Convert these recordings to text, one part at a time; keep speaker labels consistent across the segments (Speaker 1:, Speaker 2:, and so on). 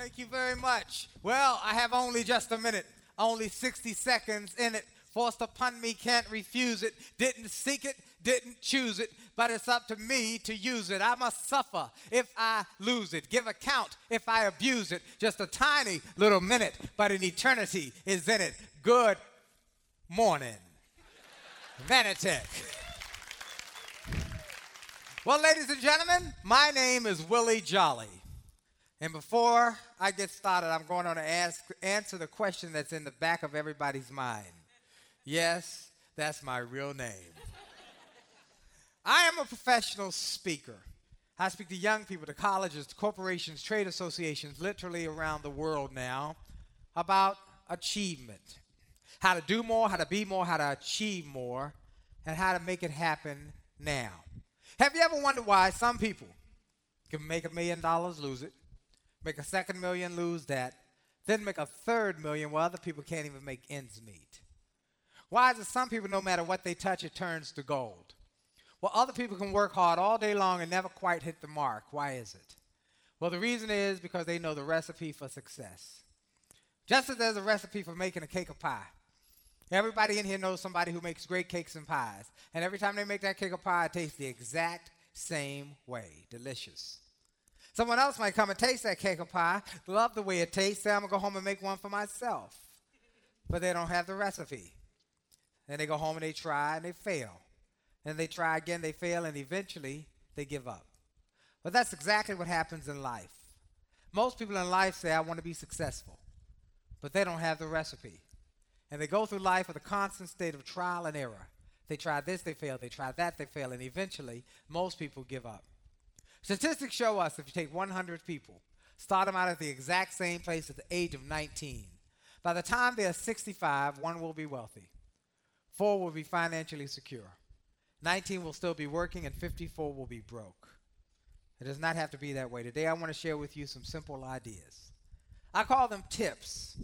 Speaker 1: Thank you very much. Well, I have only just a minute, only 60 seconds in it. Forced upon me, can't refuse it. Didn't seek it, didn't choose it, but it's up to me to use it. I must suffer if I lose it, give account if I abuse it. Just a tiny little minute, but an eternity is in it. Good morning, Vanitech. Well, ladies and gentlemen, my name is Willie Jolly. And before I get started, I'm going to ask, answer the question that's in the back of everybody's mind. Yes, that's my real name. I am a professional speaker. I speak to young people, to colleges, to corporations, trade associations, literally around the world now, about achievement. How to do more, how to be more, how to achieve more, and how to make it happen now. Have you ever wondered why some people can make a million dollars, lose it, make a second million, lose that, then make a third million while other people can't even make ends meet? Why is it some people, no matter what they touch, it turns to gold? Well, other people can work hard all day long and never quite hit the mark. Why is it? Well, the reason is because they know the recipe for success. Just as there's a recipe for making a cake of pie. Everybody in here knows somebody who makes great cakes and pies. And every time they make that cake of pie, it tastes the exact same way. Delicious. Someone else might come and taste that cake of pie, love the way it tastes, say, I'm going to go home and make one for myself. But they don't have the recipe. And they go home and they try and they fail. And they try again, they fail, and eventually they give up. But that's exactly what happens in life. Most people in life say, I want to be successful, but they don't have the recipe. And they go through life with a constant state of trial and error. They try this, they fail. They try that, they fail. And eventually, most people give up. Statistics show us if you take 100 people, start them out at the exact same place at the age of 19, by the time they are 65, one will be wealthy, four will be financially secure, 19 will still be working, and 54 will be broke. It does not have to be that way. Today, I want to share with you some simple ideas. I call them tips.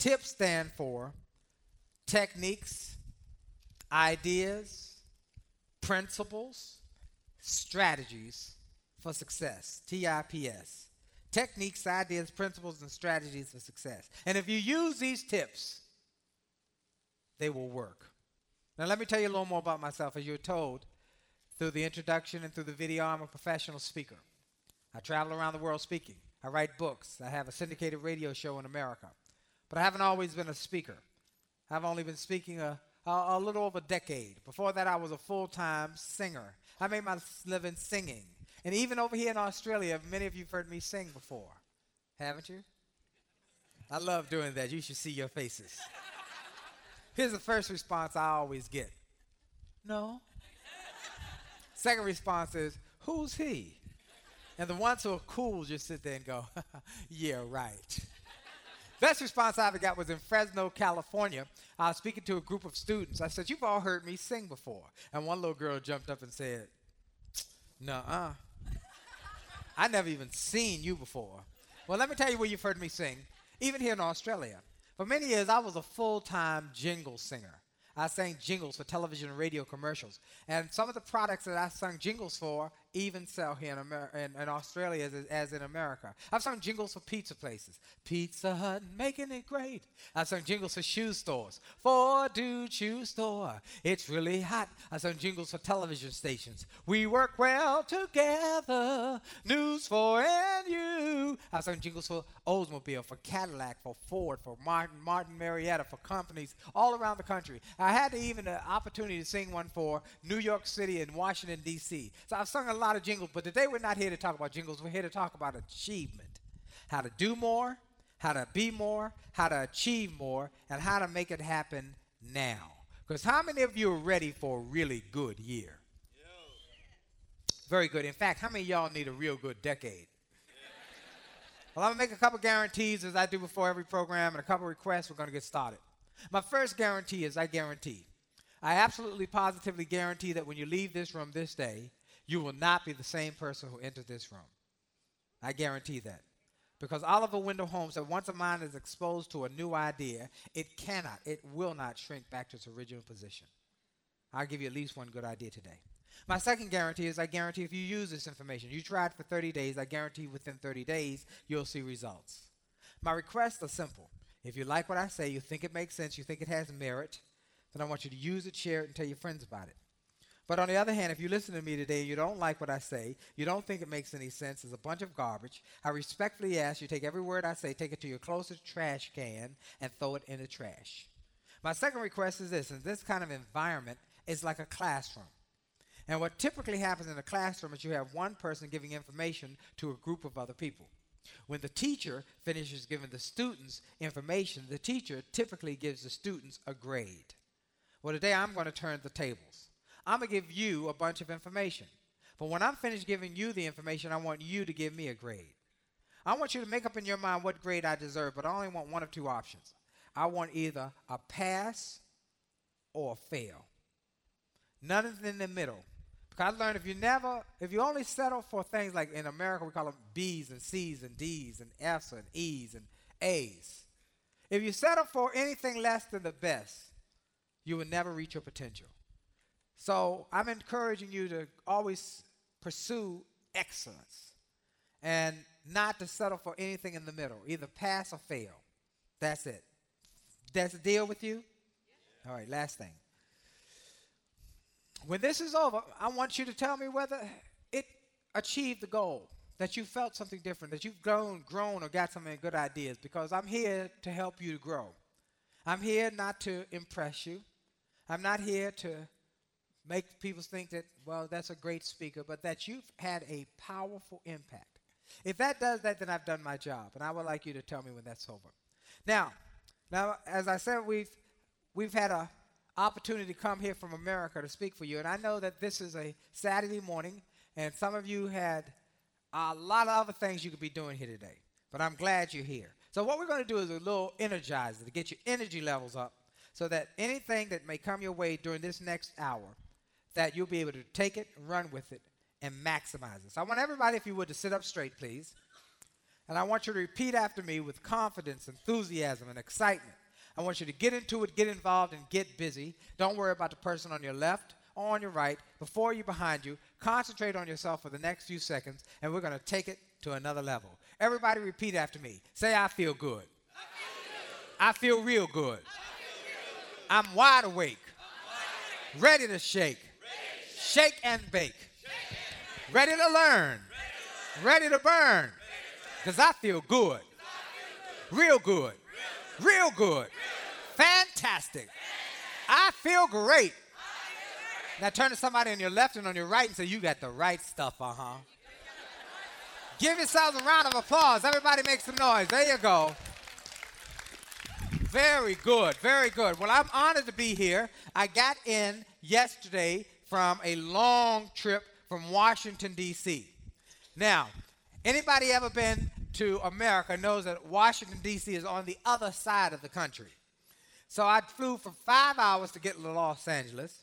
Speaker 1: TIPS stand for techniques, ideas, principles, strategies for success. T I P S. Techniques, ideas, principles, and strategies for success. And if you use these tips, they will work. Now, let me tell you a little more about myself. As you're told through the introduction and through the video, I'm a professional speaker. I travel around the world speaking. I write books. I have a syndicated radio show in America. But I haven't always been a speaker. I've only been speaking a, a, a little over a decade. Before that, I was a full time singer. I made my living singing. And even over here in Australia, many of you have heard me sing before. Haven't you? I love doing that. You should see your faces. Here's the first response I always get No. Second response is, Who's he? And the ones who are cool just sit there and go, Yeah, right. Best response I ever got was in Fresno, California. I was speaking to a group of students. I said, You've all heard me sing before. And one little girl jumped up and said, Nuh uh. I never even seen you before. Well, let me tell you where you've heard me sing, even here in Australia. For many years, I was a full time jingle singer. I sang jingles for television and radio commercials. And some of the products that I sung jingles for even sell here in, Amer- in, in Australia as, as, in America. I've sung jingles for pizza places. Pizza Hut, making it great. I've sung jingles for shoe stores. For Dude Shoe Store, it's really hot. I've sung jingles for television stations. We work well together. News for and you. I've sung jingles for Oldsmobile, for Cadillac, for Ford, for Martin, Martin Marietta, for companies all around the country. I had even an opportunity to sing one for New York City and Washington, D.C. So I've sung a lot of jingles, but today we're not here to talk about jingles. We're here to talk about achievement how to do more, how to be more, how to achieve more, and how to make it happen now. Because how many of you are ready for a really good year? Very good. In fact, how many y'all need a real good decade? Well, I'm to make a couple guarantees as I do before every program and a couple requests. We're to get started. My first guarantee is I guarantee. I absolutely positively guarantee that when you leave this room this day, you will not be the same person who entered this room. I guarantee that. Because Oliver Wendell Holmes said once a mind is exposed to a new idea, it cannot, it will not shrink back to its original position. I'll give you at least one good idea today. My second guarantee is I guarantee if you use this information, you try it for 30 days, I guarantee within 30 days you'll see results. My requests are simple. If you like what I say, you think it makes sense, you think it has merit, then I want you to use it, share it, and tell your friends about it. But on the other hand, if you listen to me today and you don't like what I say, you don't think it makes any sense, it's a bunch of garbage, I respectfully ask you take every word I say, take it to your closest trash can, and throw it in the trash. My second request is this in this kind of environment, it's like a classroom. And what typically happens in a classroom is you have one person giving information to a group of other people. When the teacher finishes giving the students information, the teacher typically gives the students a grade. Well, today I'm going to turn the tables. I'm going to give you a bunch of information. But when I'm finished giving you the information, I want you to give me a grade. I want you to make up in your mind what grade I deserve, but I only want one of two options. I want either a pass or a fail. Nothing in the middle. Because I learned if you never, if you only settle for things like in America, we call them B's and C's and D's and F's and E's and A's. If you settle for anything less than the best, you will never reach your potential. So I'm encouraging you to always pursue excellence and not to settle for anything in the middle, either pass or fail. That's it. That's the deal with you? All right, last thing. When this is over, I want you to tell me whether it achieved the goal, that you felt something different, that you've grown, grown, or got some good ideas, because I'm here to help you to grow. I'm here not to impress you. I'm not here to make people think that, well, that's a great speaker, but that you've had a powerful impact. If that does that, then I've done my job, and I would like you to tell me when that's over. Now, now as I said, we've we've had a opportunity to come here from America to speak for you, and I know that this is a Saturday morning, and some of you had a lot of other things you could be doing here today. But I'm glad you're here. So what we're going to do is a little energizer to get your energy levels up so that anything that may come your way during this next hour, that you'll be able to take it, run with it, and maximize it. So I want everybody, if you would, to sit up straight, please. And I want you to repeat after me with confidence, enthusiasm, and excitement. I want you to get into it, get involved, and get busy. Don't worry about the person on your left or on your right, before you, behind you. Concentrate on yourself for the next few seconds, and we're going to take it to another level. Everybody repeat after me. Say, I feel good. I feel, real good. I'm wide awake, ready to shake, shake and bake, ready to learn, ready to burn, because I feel good, real good, real good, fantastic. I feel great. Now turn to somebody on your left and on your right and say, You got the right stuff, uh huh. Give yourselves a round of applause. Everybody make some noise. There you go. Very good, very good. Well, I'm honored to be here. I got in yesterday from a long trip from Washington, D.C. Now, anybody ever been to America knows that Washington, D.C. is on the other side of the country. So I flew for five hours to get to Los Angeles.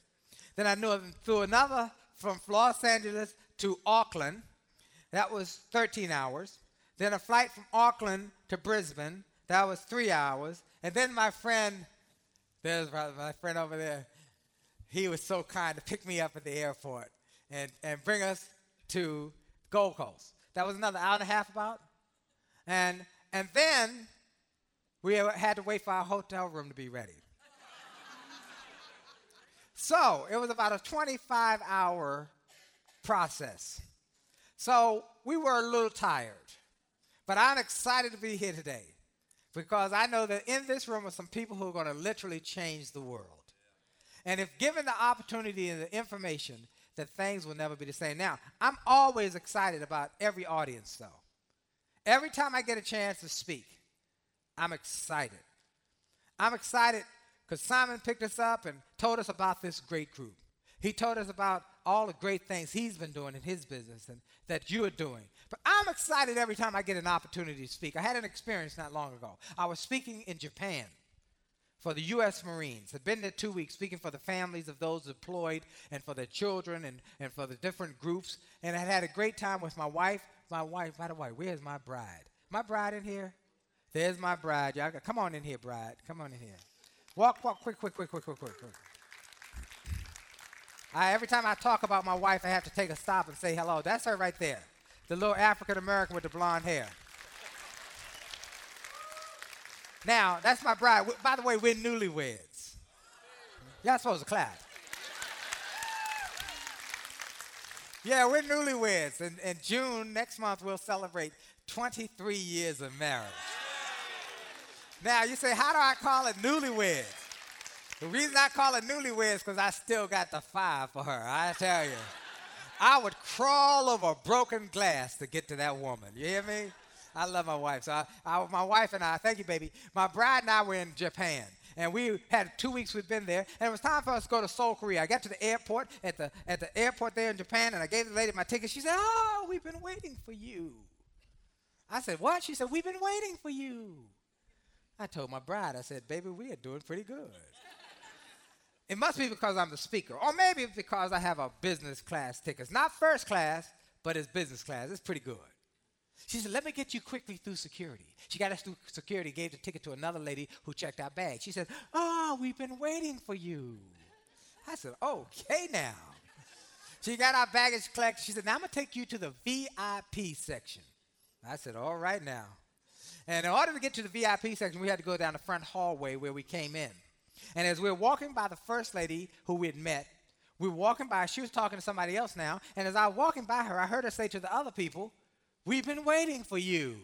Speaker 1: Then I knew, flew another from Los Angeles to Auckland. That was 13 hours. Then a flight from Auckland to Brisbane. That was three hours. And then my friend, there's my friend over there, he was so kind to pick me up at the airport and, and bring us to Gold Coast. That was another hour and a half about. And, and then we had to wait for our hotel room to be ready. so it was about a 25 hour process. So we were a little tired. But I'm excited to be here today because I know that in this room are some people who are going to literally change the world. And if given the opportunity and the information, that things will never be the same. Now, I'm always excited about every audience, though. Every time I get a chance to speak, I'm excited. I'm excited because Simon picked us up and told us about this great group. He told us about all the great things he's been doing in his business and that you are doing. But I'm excited every time I get an opportunity to speak. I had an experience not long ago. I was speaking in Japan for the U.S. Marines. Had been there two weeks speaking for the families of those deployed and for their children and, and for the different groups. And I had a great time with my wife. My wife, by the way, where's my bride? My bride in here? There's my bride. Y'all, come on in here, bride. Come on in here. Walk, walk, quick, quick, quick, quick, quick, quick, quick. I, every time I talk about my wife, I have to take a stop and say hello. That's her right there, the little African American with the blonde hair. Now, that's my bride. By the way, we're newlyweds. Y'all supposed to clap. Yeah, we're newlyweds. In, in June, next month, we'll celebrate 23 years of marriage. Now, you say, how do I call it newlyweds? The reason I call it newlyweds is because I still got the fire for her. I tell you. I would crawl over broken glass to get to that woman. You hear me? I love my wife. So I, I, my wife and I, thank you, baby. My bride and I were in Japan. And we had two weeks we'd been there, and it was time for us to go to Seoul, Korea. I got to the airport at the at the airport there in Japan, and I gave the lady my ticket. She said, "Oh, we've been waiting for you." I said, "What?" She said, "We've been waiting for you." I told my bride, I said, "Baby, we are doing pretty good." it must be because I'm the speaker, or maybe it's because I have a business class ticket. It's not first class, but it's business class. It's pretty good. She said, Let me get you quickly through security. She got us through security, gave the ticket to another lady who checked our bag. She said, Oh, we've been waiting for you. I said, Okay now. She got our baggage collected. She said, Now I'm going to take you to the VIP section. I said, All right now. And in order to get to the VIP section, we had to go down the front hallway where we came in. And as we were walking by the first lady who we had met, we were walking by, she was talking to somebody else now. And as I was walking by her, I heard her say to the other people, We've been waiting for you.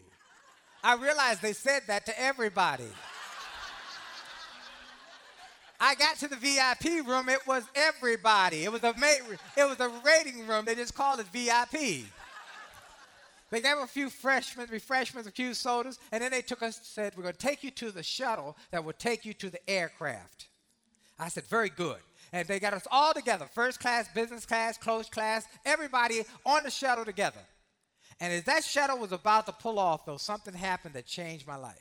Speaker 1: I realized they said that to everybody. I got to the VIP room, it was everybody. It was a it was a rating room. They just called it VIP. They gave a few freshmen, refreshments, a few sodas, and then they took us said, We're gonna take you to the shuttle that will take you to the aircraft. I said, Very good. And they got us all together, first class, business class, close class, everybody on the shuttle together. And as that shuttle was about to pull off, though, something happened that changed my life.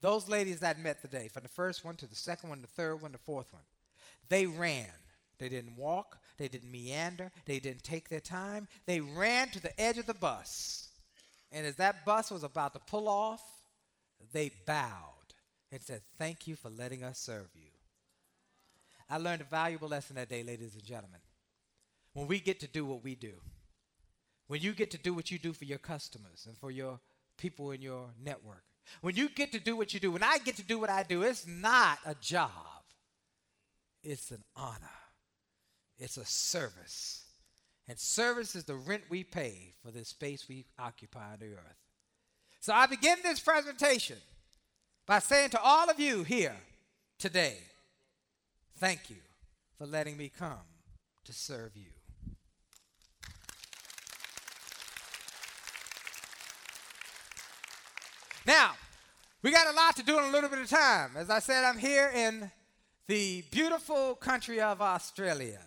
Speaker 1: Those ladies that met today, from the first one to the second one, the third one, the fourth one, they ran. They didn't walk, they didn't meander, they didn't take their time. They ran to the edge of the bus. And as that bus was about to pull off, they bowed and said, Thank you for letting us serve you. I learned a valuable lesson that day, ladies and gentlemen. When we get to do what we do, when you get to do what you do for your customers and for your people in your network, when you get to do what you do, when I get to do what I do, it's not a job, it's an honor, it's a service. And service is the rent we pay for the space we occupy on the earth. So I begin this presentation by saying to all of you here today, thank you for letting me come to serve you. Now, we got a lot to do in a little bit of time. As I said, I'm here in the beautiful country of Australia.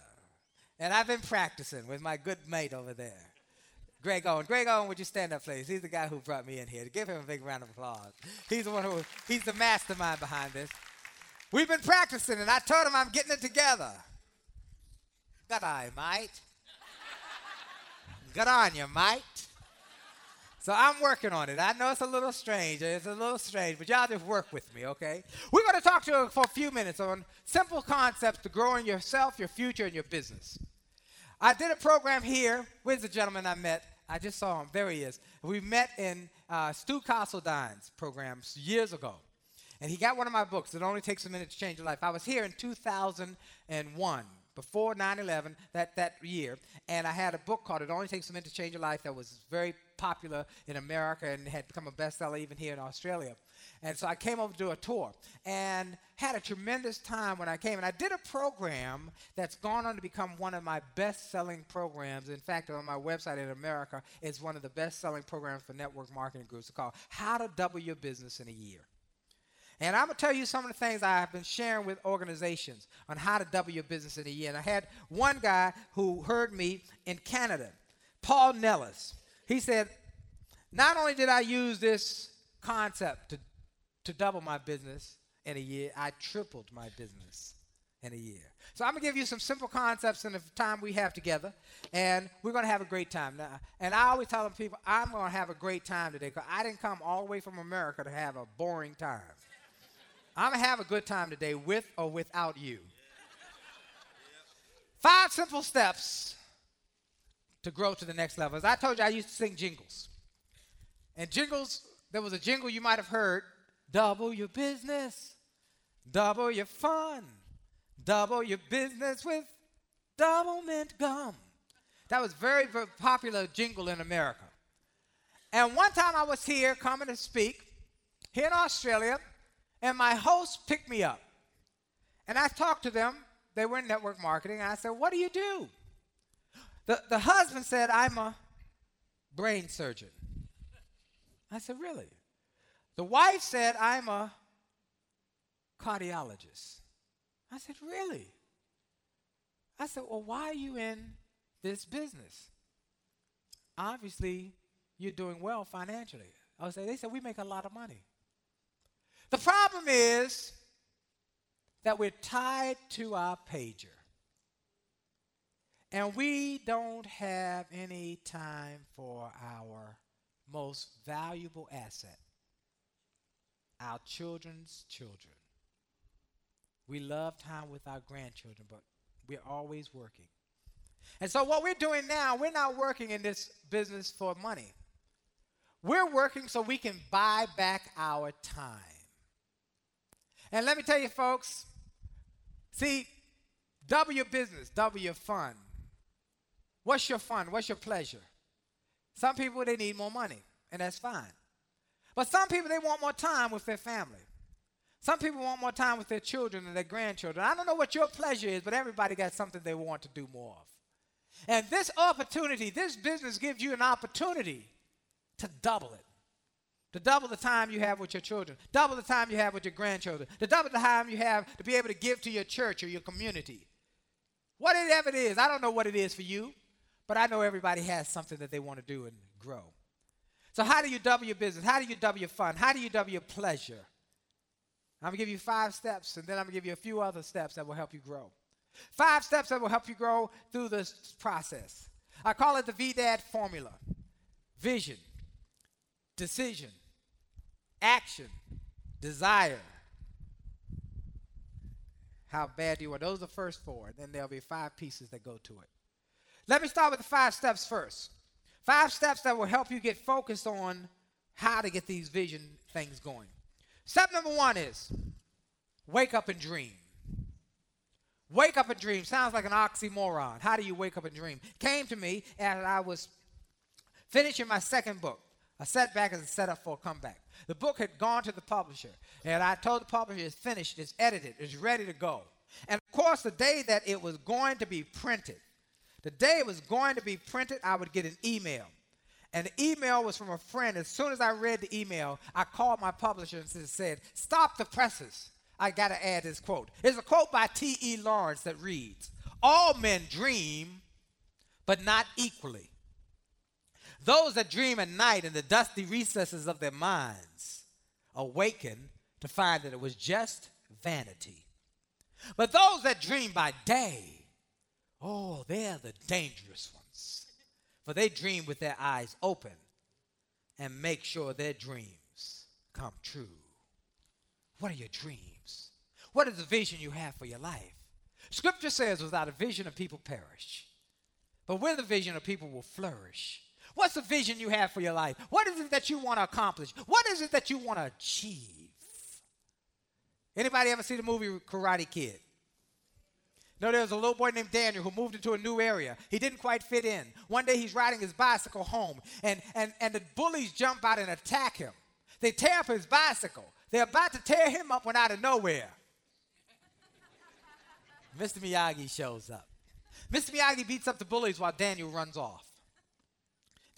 Speaker 1: And I've been practicing with my good mate over there. Greg Owen. Greg Owen, would you stand up, please? He's the guy who brought me in here. Give him a big round of applause. He's the one who, he's the mastermind behind this. We've been practicing, and I told him I'm getting it together. Good eye, mate. Good on you, mate. So I'm working on it. I know it's a little strange. It's a little strange, but y'all just work with me, okay? We're going to talk to you for a few minutes on simple concepts to growing yourself, your future, and your business. I did a program here. Where's the gentleman I met? I just saw him. There he is. We met in uh, Stu Castledines programs years ago. And he got one of my books. It only takes a minute to change your life. I was here in 2001 before 9-11 that, that year and i had a book called it only takes a minute to change your life that was very popular in america and had become a bestseller even here in australia. And so i came over to do a tour and had a tremendous time when i came. And i did a program that's gone on to become one of my best-selling programs. In fact on my website in america it's one of the best-selling programs for network marketing groups. Called how to double your business in a year and I'm going to tell you some of the things I've been sharing with organizations on how to double your business in a year. And I had one guy who heard me in Canada, Paul Nellis. He said, Not only did I use this concept to, to double my business in a year, I tripled my business in a year. So I'm going to give you some simple concepts in the time we have together, and we're going to have a great time. Now, and I always tell people, I'm going to have a great time today because I didn't come all the way from America to have a boring time. I'm going to have a good time today with or without you. Five simple steps to grow to the next level. As I told you, I used to sing jingles. And jingles, there was a jingle you might have heard double your business, double your fun, double your business with Doublemint gum. That was very, very popular jingle in America. And one time I was here coming to speak here in Australia, and my host picked me up. And I talked to them. They were in network marketing. And I said, What do you do? The, the husband said, I'm a brain surgeon. I said, Really? The wife said, I'm a cardiologist. I said, Really? I said, Well, why are you in this business? Obviously, you're doing well financially. I was say, they said, We make a lot of money. The problem is that we're tied to our pager. And we don't have any time for our most valuable asset our children's children. We love time with our grandchildren, but we're always working. And so, what we're doing now, we're not working in this business for money. We're working so we can buy back our time. And let me tell you, folks, see, double your business, double your fun. What's your fun? What's your pleasure? Some people, they need more money, and that's fine. But some people, they want more time with their family. Some people want more time with their children and their grandchildren. I don't know what your pleasure is, but everybody got something they want to do more of. And this opportunity, this business gives you an opportunity to double it. To double the time you have with your children, double the time you have with your grandchildren, to double the time you have to be able to give to your church or your community. Whatever it is, I don't know what it is for you, but I know everybody has something that they want to do and grow. So, how do you double your business? How do you double your fun? How do you double your pleasure? I'm going to give you five steps, and then I'm going to give you a few other steps that will help you grow. Five steps that will help you grow through this process. I call it the VDAD formula vision, decision, action, desire. How bad you are. Those are the first four. Then there'll be five pieces that go to it. Let me start with the five steps first. Five steps that will help you get focused on how to get these vision things going. Step number one is wake up and dream. Wake up and dream sounds like an oxymoron. How do you wake up and dream? Came to me as I was finishing my second book. A setback is a setup for a comeback. The book had gone to the publisher, and I told the publisher it's finished, it's edited, it's ready to go. And of course, the day that it was going to be printed, the day it was going to be printed, I would get an email. And the email was from a friend. As soon as I read the email, I called my publisher and said, Stop the presses. I got to add this quote. It's a quote by T.E. Lawrence that reads All men dream, but not equally. Those that dream at night in the dusty recesses of their minds awaken to find that it was just vanity. But those that dream by day, oh, they're the dangerous ones. For they dream with their eyes open and make sure their dreams come true. What are your dreams? What is the vision you have for your life? Scripture says, without a vision, a people perish. But with a vision, a people will flourish. What's the vision you have for your life? What is it that you want to accomplish? What is it that you want to achieve? Anybody ever see the movie Karate Kid? No, there was a little boy named Daniel who moved into a new area. He didn't quite fit in. One day he's riding his bicycle home, and, and, and the bullies jump out and attack him. They tear up his bicycle. They're about to tear him up when out of nowhere. Mr. Miyagi shows up. Mr. Miyagi beats up the bullies while Daniel runs off.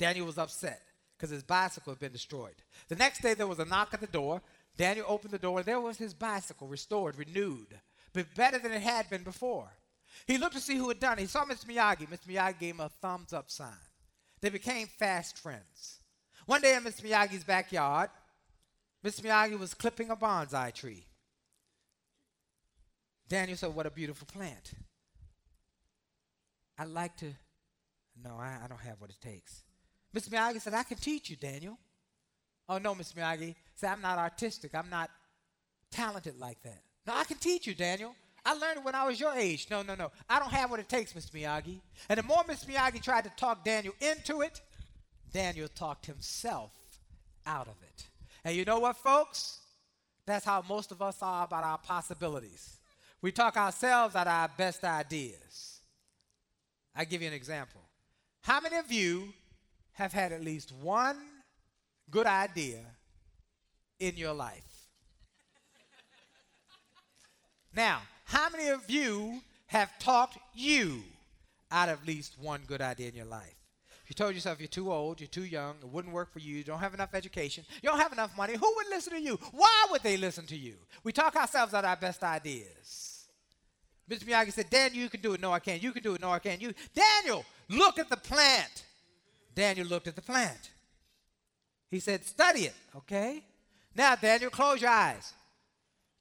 Speaker 1: Daniel was upset because his bicycle had been destroyed. The next day, there was a knock at the door. Daniel opened the door, and there was his bicycle restored, renewed, but better than it had been before. He looked to see who had done it. He saw Mr. Miyagi. Mr. Miyagi gave him a thumbs up sign. They became fast friends. One day in Mr. Miyagi's backyard, Mr. Miyagi was clipping a bonsai tree. Daniel said, What a beautiful plant. I'd like to. No, I, I don't have what it takes. Mr. Miyagi said, I can teach you, Daniel. Oh, no, Mr. Miyagi said, I'm not artistic. I'm not talented like that. No, I can teach you, Daniel. I learned it when I was your age. No, no, no. I don't have what it takes, Mr. Miyagi. And the more Mr. Miyagi tried to talk Daniel into it, Daniel talked himself out of it. And you know what, folks? That's how most of us are about our possibilities. We talk ourselves out of our best ideas. I give you an example. How many of you have had at least one good idea in your life? now, how many of you have talked you out of at least one good idea in your life? You told yourself you're too old, you're too young, it wouldn't work for you, you don't have enough education, you don't have enough money, who would listen to you? Why would they listen to you? We talk ourselves out our best ideas. Mr. Miyagi said, Daniel, you can do it. No, I can't. You can do it. No, I can't. You, Daniel, look at the plant. Daniel looked at the plant. He said, study it, okay? Now, Daniel, close your eyes.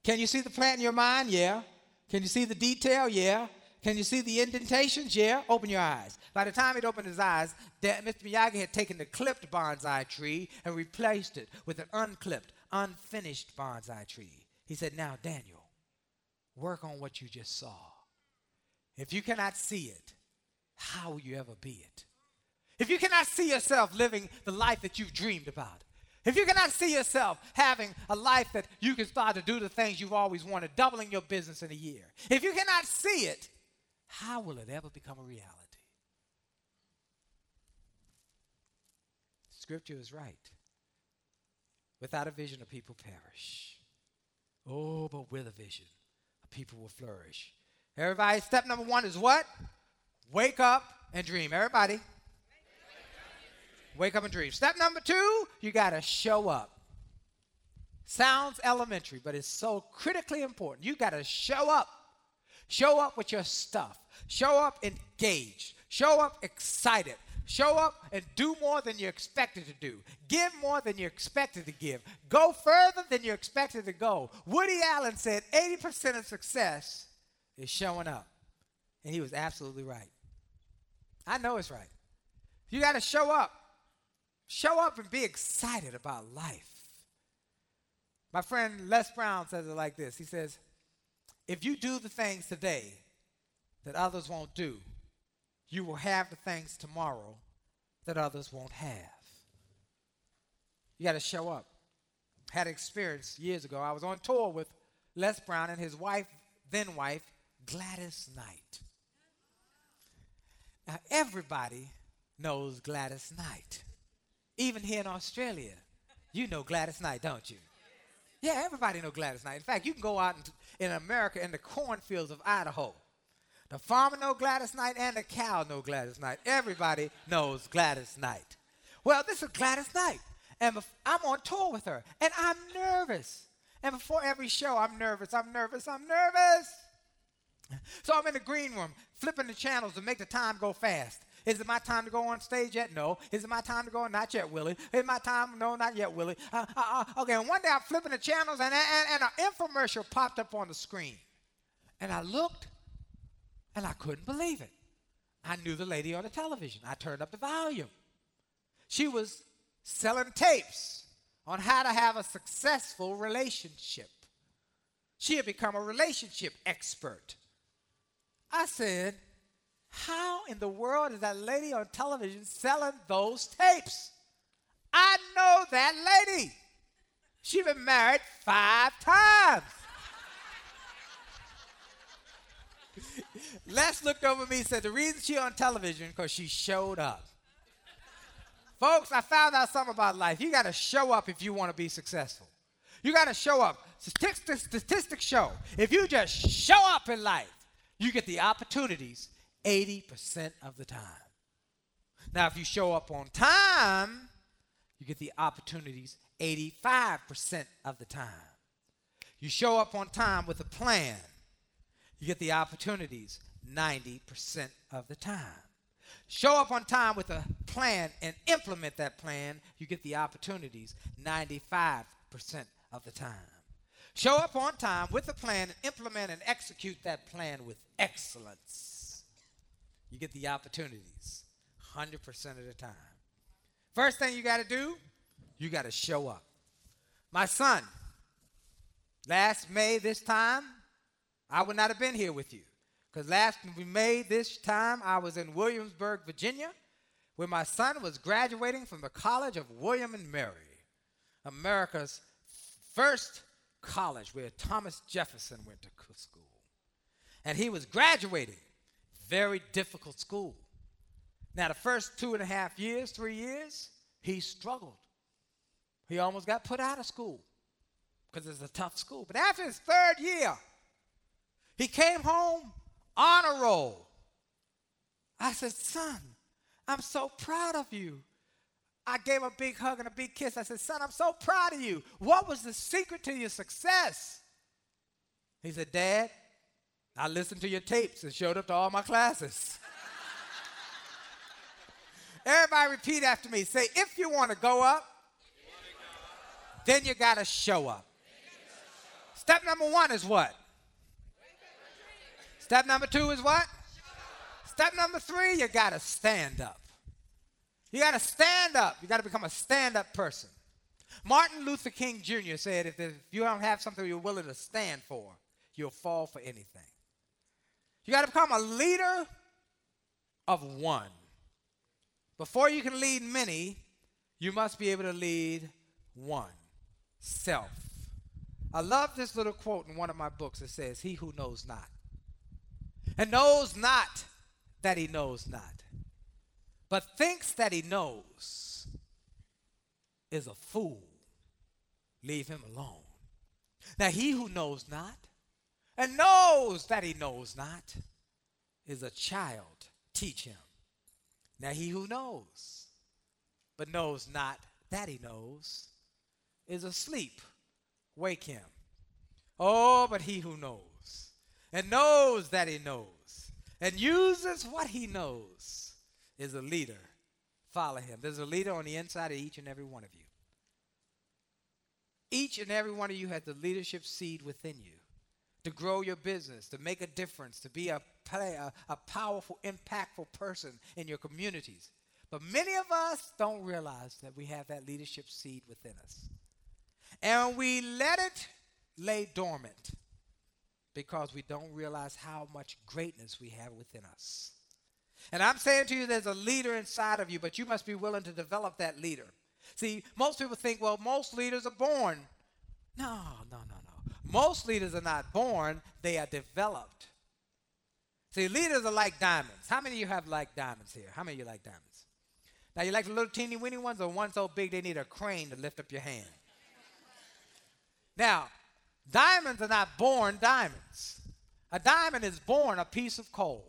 Speaker 1: Can you see the plant in your mind? Yeah. Can you see the detail? Yeah. Can you see the indentations? Yeah. Open your eyes. By the time he'd opened his eyes, Mr. Miyagi had taken the clipped bonsai tree and replaced it with an unclipped, unfinished bonsai tree. He said, Now, Daniel, work on what you just saw. If you cannot see it, how will you ever be it? If you cannot see yourself living the life that you've dreamed about, if you cannot see yourself having a life that you can start to do the things you've always wanted, doubling your business in a year, if you cannot see it, how will it ever become a reality? Scripture is right. Without a vision, a people perish. Oh, but with a vision, a people will flourish. Everybody, step number one is what? Wake up and dream. Everybody. Wake up and dream. Step number two, you got to show up. Sounds elementary, but it's so critically important. You got to show up. Show up with your stuff. Show up engaged. Show up excited. Show up and do more than you're expected to do. Give more than you're expected to give. Go further than you're expected to go. Woody Allen said 80% of success is showing up. And he was absolutely right. I know it's right. You got to show up. Show up and be excited about life. My friend Les Brown says it like this He says, If you do the things today that others won't do, you will have the things tomorrow that others won't have. You got to show up. Had an experience years ago. I was on tour with Les Brown and his wife, then wife, Gladys Knight. Now, everybody knows Gladys Knight. Even here in Australia, you know Gladys Knight, don't you? Yeah, everybody know Gladys Knight. In fact, you can go out in, America in the cornfields of Idaho. The farmer know Gladys Knight and the cow know Gladys Knight. Everybody knows Gladys Knight. Well, this is Gladys Knight, and I'm on tour with her, and I'm nervous. And before every show, I'm nervous, I'm nervous, I'm nervous. So I'm in the green room, flipping the channels to make the time go fast. Is it my time to go on stage yet? No. Is it my time to go? on? Not yet, Willie. Is it my time? No, not yet, Willie. Uh, uh, uh, okay, and one day I'm flipping the channels and, and, and an infomercial popped up on the screen. And I looked and I couldn't believe it. I knew the lady on the television. I turned up the volume. She was selling tapes on how to have a successful relationship. She had become a relationship expert. I said, how in the world is that lady on television selling those tapes? I know that lady. She's been married five times. Les looked over me and said, The reason she on television because she showed up. Folks, I found out something about life. You got to show up if you want to be successful. You got to show up. Statistics, statistics show if you just show up in life, you get the opportunities 80% of the time. Now, if you show up on time, you get the opportunities 85% of the time. You show up on time with a plan, you get the opportunities 90% of the time. Show up on time with a plan and implement that plan, you get the opportunities 95% of the time. Show up on time with a plan and implement and execute that plan with excellence you get the opportunities 100% of the time. First thing you got to do, you got to show up. My son, last May this time, I would not have been here with you. Because last May this time, I was in Williamsburg, Virginia, where my son was graduating from the College of William and Mary, America's first college where Thomas Jefferson went to school. And he was graduating. Very difficult school. Now, the first two and a half years, three years, he struggled. He almost got put out of school because it's a tough school. But after his third year, he came home on a roll. I said, Son, I'm so proud of you. I gave a big hug and a big kiss. I said, Son, I'm so proud of you. What was the secret to your success? He said, Dad, I listened to your tapes and showed up to all my classes. Everybody repeat after me. Say, if you want to go up, then you got to show up. Step number one is what? Step number two is what? Step number three, you got to stand up. You got to stand up. You got to become a stand up person. Martin Luther King Jr. said if, if you don't have something you're willing to stand for, you'll fall for anything. You got to become a leader of one. Before you can lead many, you must be able to lead one self. I love this little quote in one of my books. It says, He who knows not, and knows not that he knows not, but thinks that he knows, is a fool. Leave him alone. Now, he who knows not and knows that he knows not is a child. Teach him. Now, he who knows but knows not that he knows is asleep. Wake him. Oh, but he who knows and knows that he knows and uses what he knows is a leader. Follow him. There's a leader on the inside of each and every one of you. Each and every one of you has the leadership seed within you to grow your business, to make a difference, to be a, play, a, a powerful, impactful person in your communities. But many of us don't realize that we have that leadership seed within us. And we let it lay dormant because we don't realize how much greatness we have within us. And I'm saying to you, there's a leader inside of you, but you must be willing to develop that leader. See, most people think, well, most leaders are born. No, no, no, no. Most leaders are not born, they are developed. See, leaders are like diamonds. How many of you have like diamonds here? How many of you like diamonds? Now, you like the little teeny weeny ones or ones so big they need a crane to lift up your hand? Now, diamonds are not born diamonds. A diamond is born a piece of coal,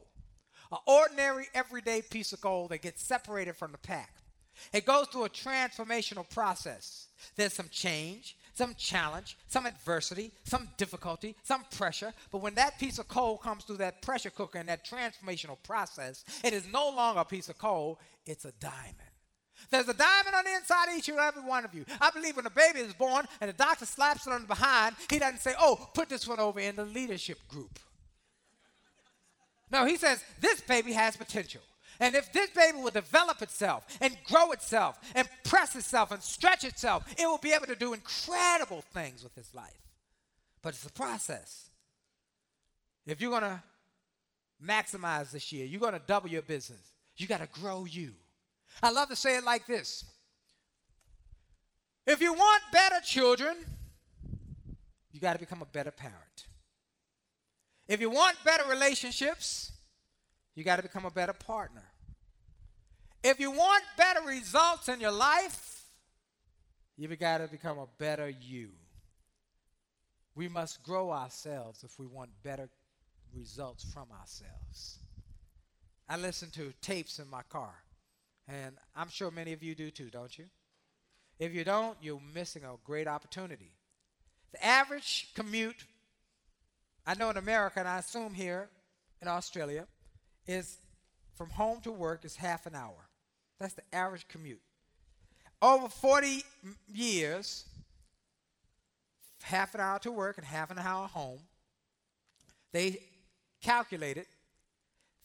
Speaker 1: an ordinary, everyday piece of coal that gets separated from the pack. It goes through a transformational process. There's some change, some challenge, some adversity, some difficulty, some pressure. But when that piece of coal comes through that pressure cooker and that transformational process, it is no longer a piece of coal, it's a diamond. There's a diamond on the inside of each and every one of you. I believe when a baby is born and the doctor slaps it on the behind, he doesn't say, oh, put this one over in the leadership group. No, he says, this baby has potential. And if this baby will develop itself and grow itself and press itself and stretch itself, it will be able to do incredible things with its life. But it's a process. If you're going to maximize this year, you're going to double your business, you got to grow you. I love to say it like this If you want better children, you got to become a better parent. If you want better relationships, you got to become a better partner. If you want better results in your life, you've got to become a better you. We must grow ourselves if we want better results from ourselves. I listen to tapes in my car, and I'm sure many of you do too, don't you? If you don't, you're missing a great opportunity. The average commute, I know in America, and I assume here in Australia, is from home to work is half an hour. That's the average commute. Over 40 years, half an hour to work and half an hour home, they calculated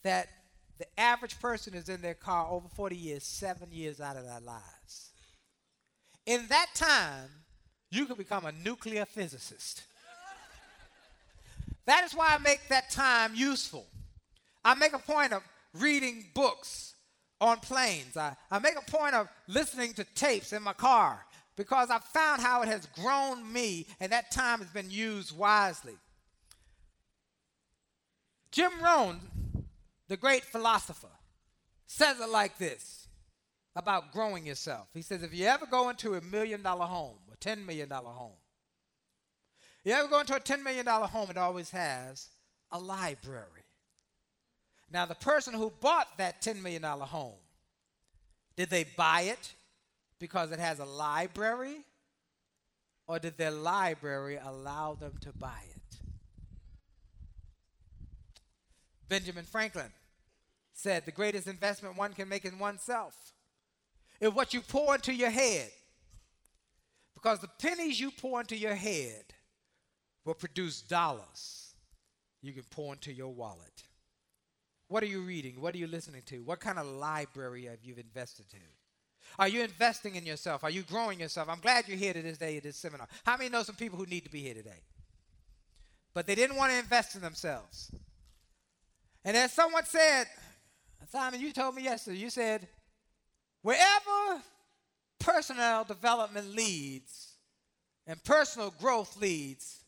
Speaker 1: that the average person is in their car over 40 years, seven years out of their lives. In that time, you could become a nuclear physicist. That is why I make that time useful. I make a point of reading books on planes. I, I make a point of listening to tapes in my car because I found how it has grown me and that time has been used wisely. Jim Rohn, the great philosopher, says it like this about growing yourself. He says, if you ever go into a million dollar home, a $10 million home, you ever go into a $10 million home, it always has a library. Now, the person who bought that $10 million home, did they buy it because it has a library? Or did their library allow them to buy it? Benjamin Franklin said the greatest investment one can make in oneself is what you pour into your head. Because the pennies you pour into your head will produce dollars you can pour into your wallet. What are you reading? What are you listening to? What kind of library have you invested to? Are you investing in yourself? Are you growing yourself? I'm glad you're here to this day at this seminar. How many know some people who need to be here today? But they didn't want to invest in themselves. And as someone said, Simon, you told me yesterday, you said, wherever personal development leads and personal growth leads,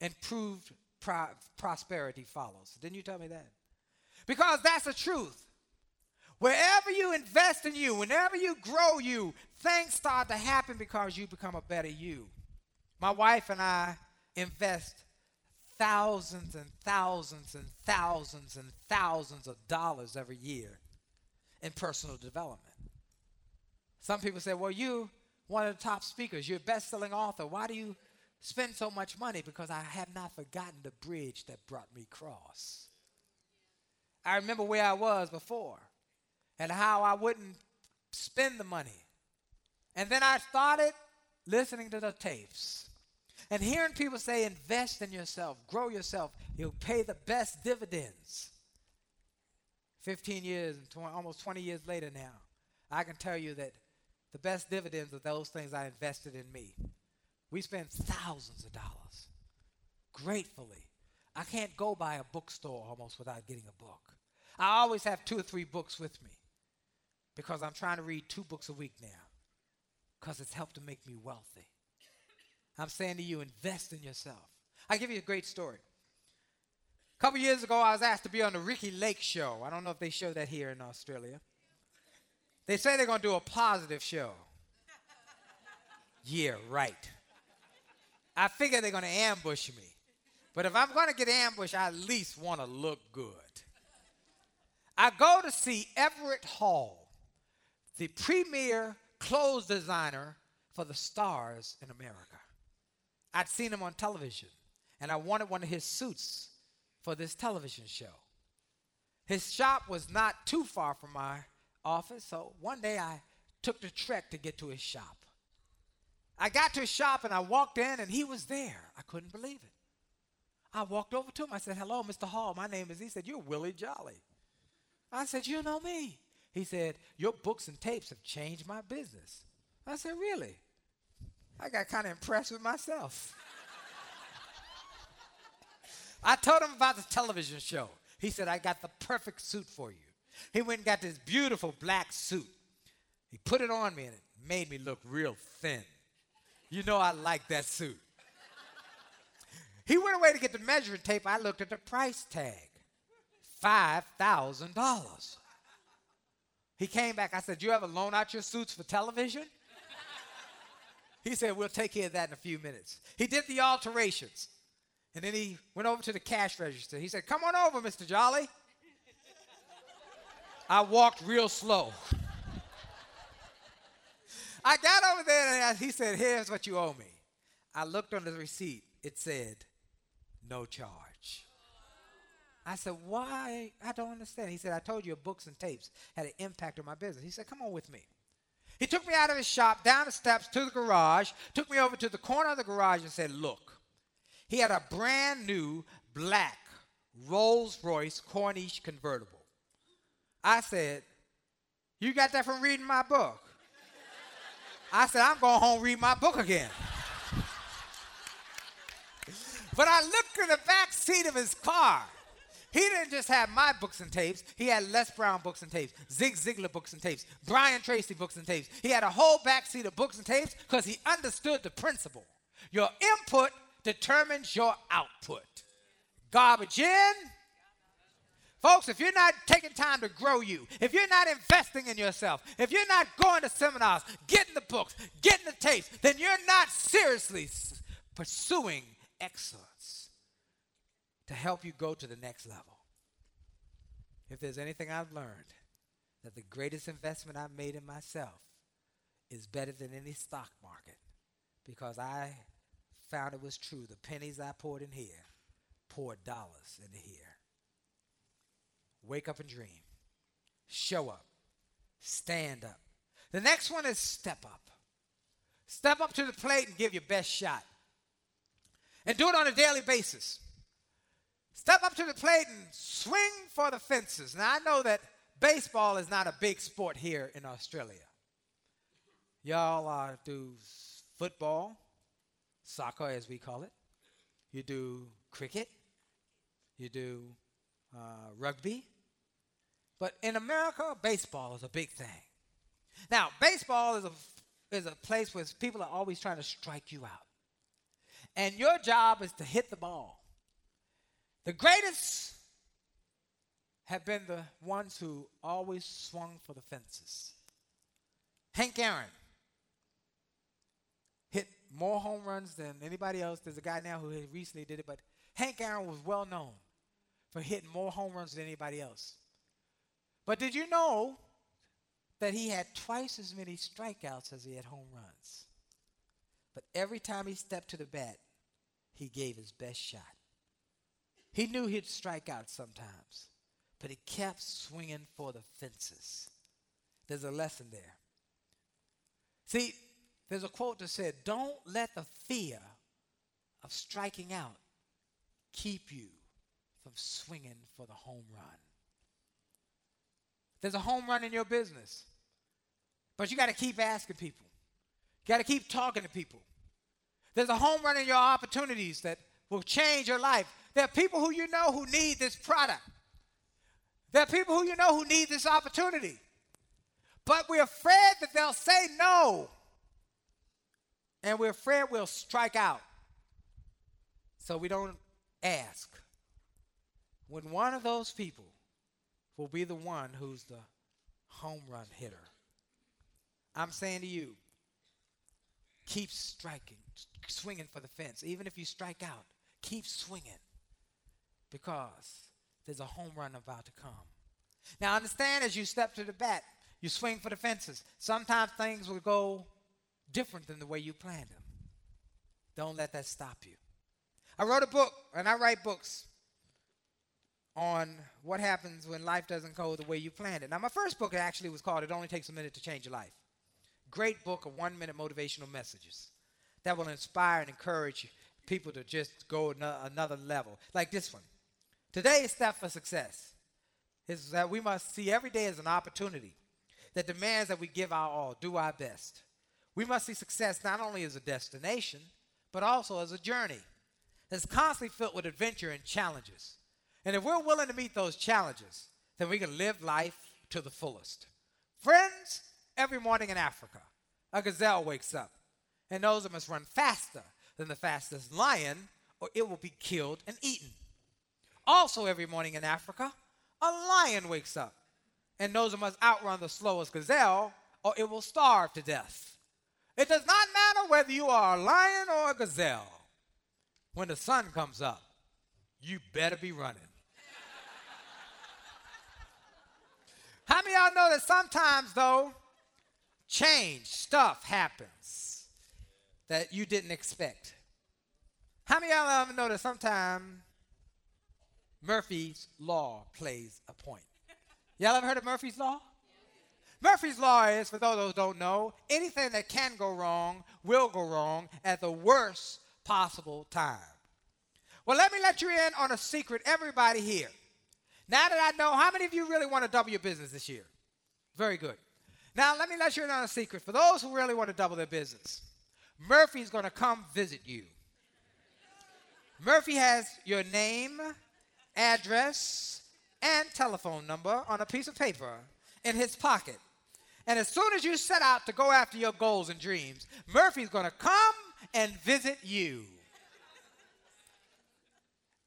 Speaker 1: improved pro- prosperity follows. Didn't you tell me that? Because that's the truth. Wherever you invest in you, whenever you grow you, things start to happen because you become a better you. My wife and I invest thousands and thousands and thousands and thousands of dollars every year in personal development. Some people say, well, you one of the top speakers, you're a best-selling author. Why do you spend so much money? Because I have not forgotten the bridge that brought me across. I remember where I was before and how I wouldn't spend the money. And then I started listening to the tapes and hearing people say, invest in yourself, grow yourself, you'll pay the best dividends. 15 years and 20, almost 20 years later now, I can tell you that the best dividends are those things I invested in me. We spend thousands of dollars. Gratefully. I can't go by a bookstore almost without getting a book. I always have two or three books with me because I'm trying to read two books a week now because it's helped to make me wealthy. I'm saying to you, invest in yourself. I'll give you a great story. A couple years ago, I was asked to be on the Ricki Lake show. I don't know if they show that here in Australia. They say they're going to do a positive show. yeah, right. I figure they're going to ambush me. But if I'm going to get ambushed, I at least want to look good. I go to see Everett Hall, the premier clothes designer for the stars in America. I'd seen him on television, and I wanted one of his suits for this television show. His shop was not too far from my office, so one day I took the trek to get to his shop. I got to his shop and I walked in, and he was there. I couldn't believe it. I walked over to him. I said, Hello, Mr. Hall. My name is. He said, You're Willie Jolley. I said, You know me. He said, Your books and tapes have changed my business. I said, Really? I got kind of impressed with myself. I told him about the television show. He said, I got the perfect suit for you. He went and got this beautiful black suit. He put it on me and it made me look real thin. You know, I like that suit. He went away to get the measuring tape. I looked at the price tag $5,000. He came back. I said, You ever loan out your suits for television? He said, We'll take care of that in a few minutes. He did the alterations. And then he went over to the cash register. He said, Come on over, Mr. Jolley. I walked real slow. I got over there and he said, Here's what you owe me. I looked on the receipt. It said, No charge. I said, Why? I don't understand. He said, I told you books and tapes had an impact on my business. He said, Come on with me. He took me out of his shop, down the steps to the garage, took me over to the corner of the garage and said, Look. He had a brand new black Rolls Royce Corniche convertible. I said, You got that from reading my book? I said, I'm going home read my book again. But I looked in the back seat of his car. He didn't just have my books and tapes. He had Les Brown books and tapes, Zig Ziglar books and tapes, Brian Tracy books and tapes. He had a whole back seat of books and tapes because he understood the principle. Your input determines your output. Garbage in. Folks, if you're not taking time to grow you, if you're not investing in yourself, if you're not going to seminars, getting the books, getting the tapes, then you're not seriously pursuing excellence to help you go to the next level. If there's anything I've learned, that the greatest investment I've made in myself is better than any stock market because I found it was true. The pennies I poured in here poured dollars into here. Wake up and dream. Show up. Stand up. The next one is step up. Step up to the plate and give your best shot. And do it on a daily basis. Step up to the plate and swing for the fences. Now, I know that baseball is not a big sport here in Australia. Y'all uh, do football, soccer as we call it. You do cricket. You do uh, rugby. But in America, baseball is a big thing. Now, baseball is a, is a place where people are always trying to strike you out. And your job is to hit the ball. The greatest have been the ones who always swung for the fences. Hank Aaron hit more home runs than anybody else. There's a guy now who recently did it, but Hank Aaron was well known for hitting more home runs than anybody else. But did you know that he had twice as many strikeouts as he had home runs? But every time he stepped to the bat, he gave his best shot. He knew he'd strike out sometimes, but he kept swinging for the fences. There's a lesson there. See, there's a quote that said, Don't let the fear of striking out keep you from swinging for the home run. There's a home run in your business, but you got to keep asking people. You got to keep talking to people. There's a home run in your opportunities that will change your life. There are people who you know who need this product. There are people who you know who need this opportunity. But we're afraid that they'll say no. And we're afraid we'll strike out. So we don't ask when one of those people will be the one who's the home run hitter. I'm saying to you, keep striking, swinging for the fence. Even if you strike out, keep swinging because there's a home run about to come. Now, understand as you step to the bat, you swing for the fences. Sometimes things will go different than the way you planned them. Don't let that stop you. I wrote a book, and I write books on what happens when life doesn't go the way you planned it. Now, my first book actually was called It Only Takes a Minute to Change Your Life. Great book of one minute motivational messages that will inspire and encourage people to just go another level, like this one. Today's step for success is that we must see every day as an opportunity that demands that we give our all, do our best. We must see success not only as a destination, but also as a journey that's constantly filled with adventure and challenges. And if we're willing to meet those challenges, then we can live life to the fullest. Friends, every morning in Africa, a gazelle wakes up and knows it must run faster than the fastest lion or it will be killed and eaten. Also, every morning in Africa, a lion wakes up and knows it must outrun the slowest gazelle or it will starve to death. It does not matter whether you are a lion or a gazelle. When the sun comes up, you better be running. How many of y'all know that sometimes, though, change, stuff happens that you didn't expect? How many of y'all know that sometimes Murphy's Law plays a point? Y'all ever heard of Murphy's Law? Murphy's Law is, for those who don't know, anything that can go wrong will go wrong at the worst possible time. Well, let me let you in on a secret, everybody here. Now that I know, how many of you really want to double your business this year? Very good. Now, let me let you in on a secret. For those who really want to double their business, Murphy's going to come visit you. Murphy has your name, address, and telephone number on a piece of paper in his pocket. And as soon as you set out to go after your goals and dreams, Murphy's going to come and visit you.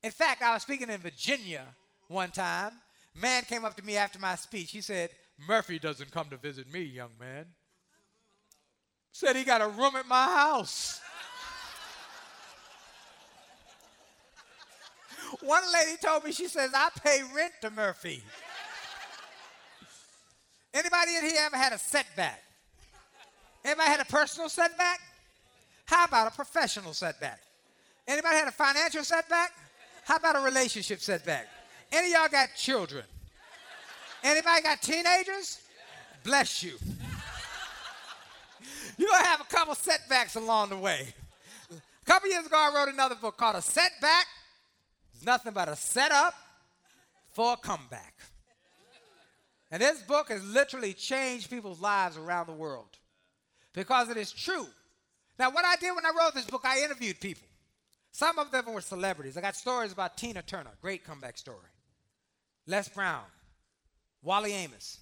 Speaker 1: In fact, I was speaking in Virginia one time. Man came up to me after my speech. He said, Murphy doesn't come to visit me, young man. Said he got a room at my house. One lady told me, she says, I pay rent to Murphy. Anybody in here ever had a setback? Anybody had a personal setback? How about a professional setback? Anybody had a financial setback? How about a relationship setback? Any y'all got children? Anybody got teenagers? Bless you. You're to have a couple setbacks along the way. A couple years ago, I wrote another book called A Setback Nothing But a Setup for a Comeback. And this book has literally changed people's lives around the world because it is true. Now, what I did when I wrote this book, I interviewed people. Some of them were celebrities. I got stories about Tina Turner, great comeback story. Les Brown, Wally Amos,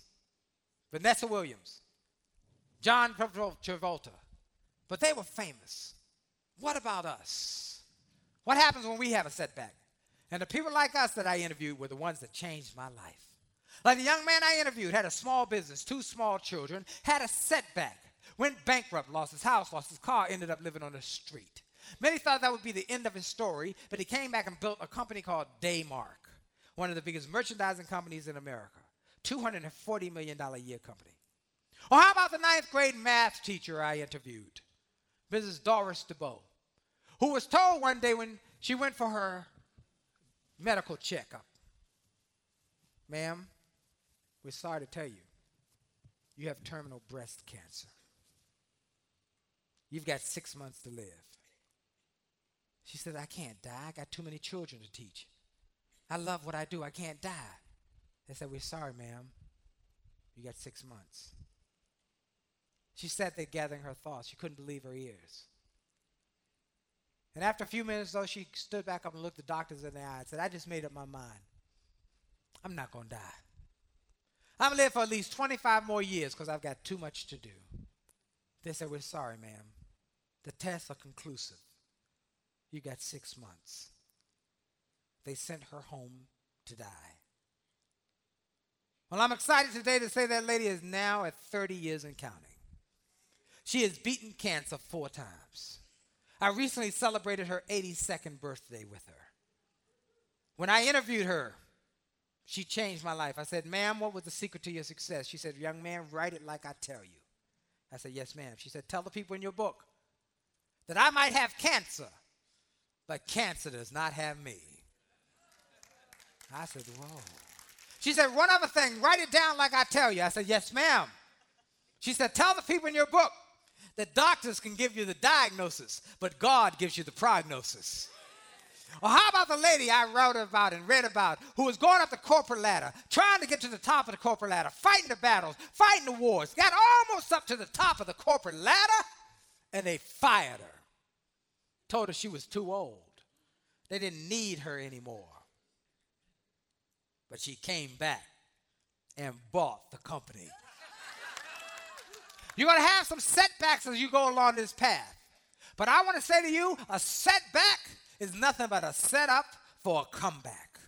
Speaker 1: Vanessa Williams, John Travolta. But they were famous. What about us? What happens when we have a setback? And the people like us that I interviewed were the ones that changed my life. Like the young man I interviewed had a small business, two small children, had a setback, went bankrupt, lost his house, lost his car, ended up living on the street. Many thought that would be the end of his story, but he came back and built a company called Daymark, one of the biggest merchandising companies in America. $240 million a year company. Or how about the ninth grade math teacher I interviewed, Mrs. Doris DeBow, who was told one day when she went for her medical checkup, ma'am, we're sorry to tell you, you have terminal breast cancer. You've got six months to live. She said, I can't die. I got too many children to teach. I love what I do. I can't die. They said, We're sorry, ma'am. You got six months. She sat there gathering her thoughts. She couldn't believe her ears. And after a few minutes, though, she stood back up and looked the doctors in the eye and said, I just made up my mind. I'm not going to die. I'm going to live for at least 25 more years because I've got too much to do. They said, We're sorry, ma'am. The tests are conclusive. You got six months. They sent her home to die. Well, I'm excited today to say that lady is now at 30 years and counting. She has beaten cancer four times. I recently celebrated her 82nd birthday with her. When I interviewed her, she changed my life. I said, Ma'am, what was the secret to your success? She said, Young man, write it like I tell you. I said, Yes, ma'am. She said, Tell the people in your book that I might have cancer, but cancer does not have me. I said, Whoa. She said, One other thing, write it down like I tell you. I said, Yes, ma'am. She said, Tell the people in your book that doctors can give you the diagnosis, but God gives you the prognosis. Or how about the lady I wrote about and read about who was going up the corporate ladder, trying to get to the top of the corporate ladder, fighting the battles, fighting the wars, got almost up to the top of the corporate ladder, and they fired her. Told her she was too old. They didn't need her anymore. But she came back and bought the company. You're going to have some setbacks as you go along this path. But I want to say to you a setback is nothing but a setup for a comeback.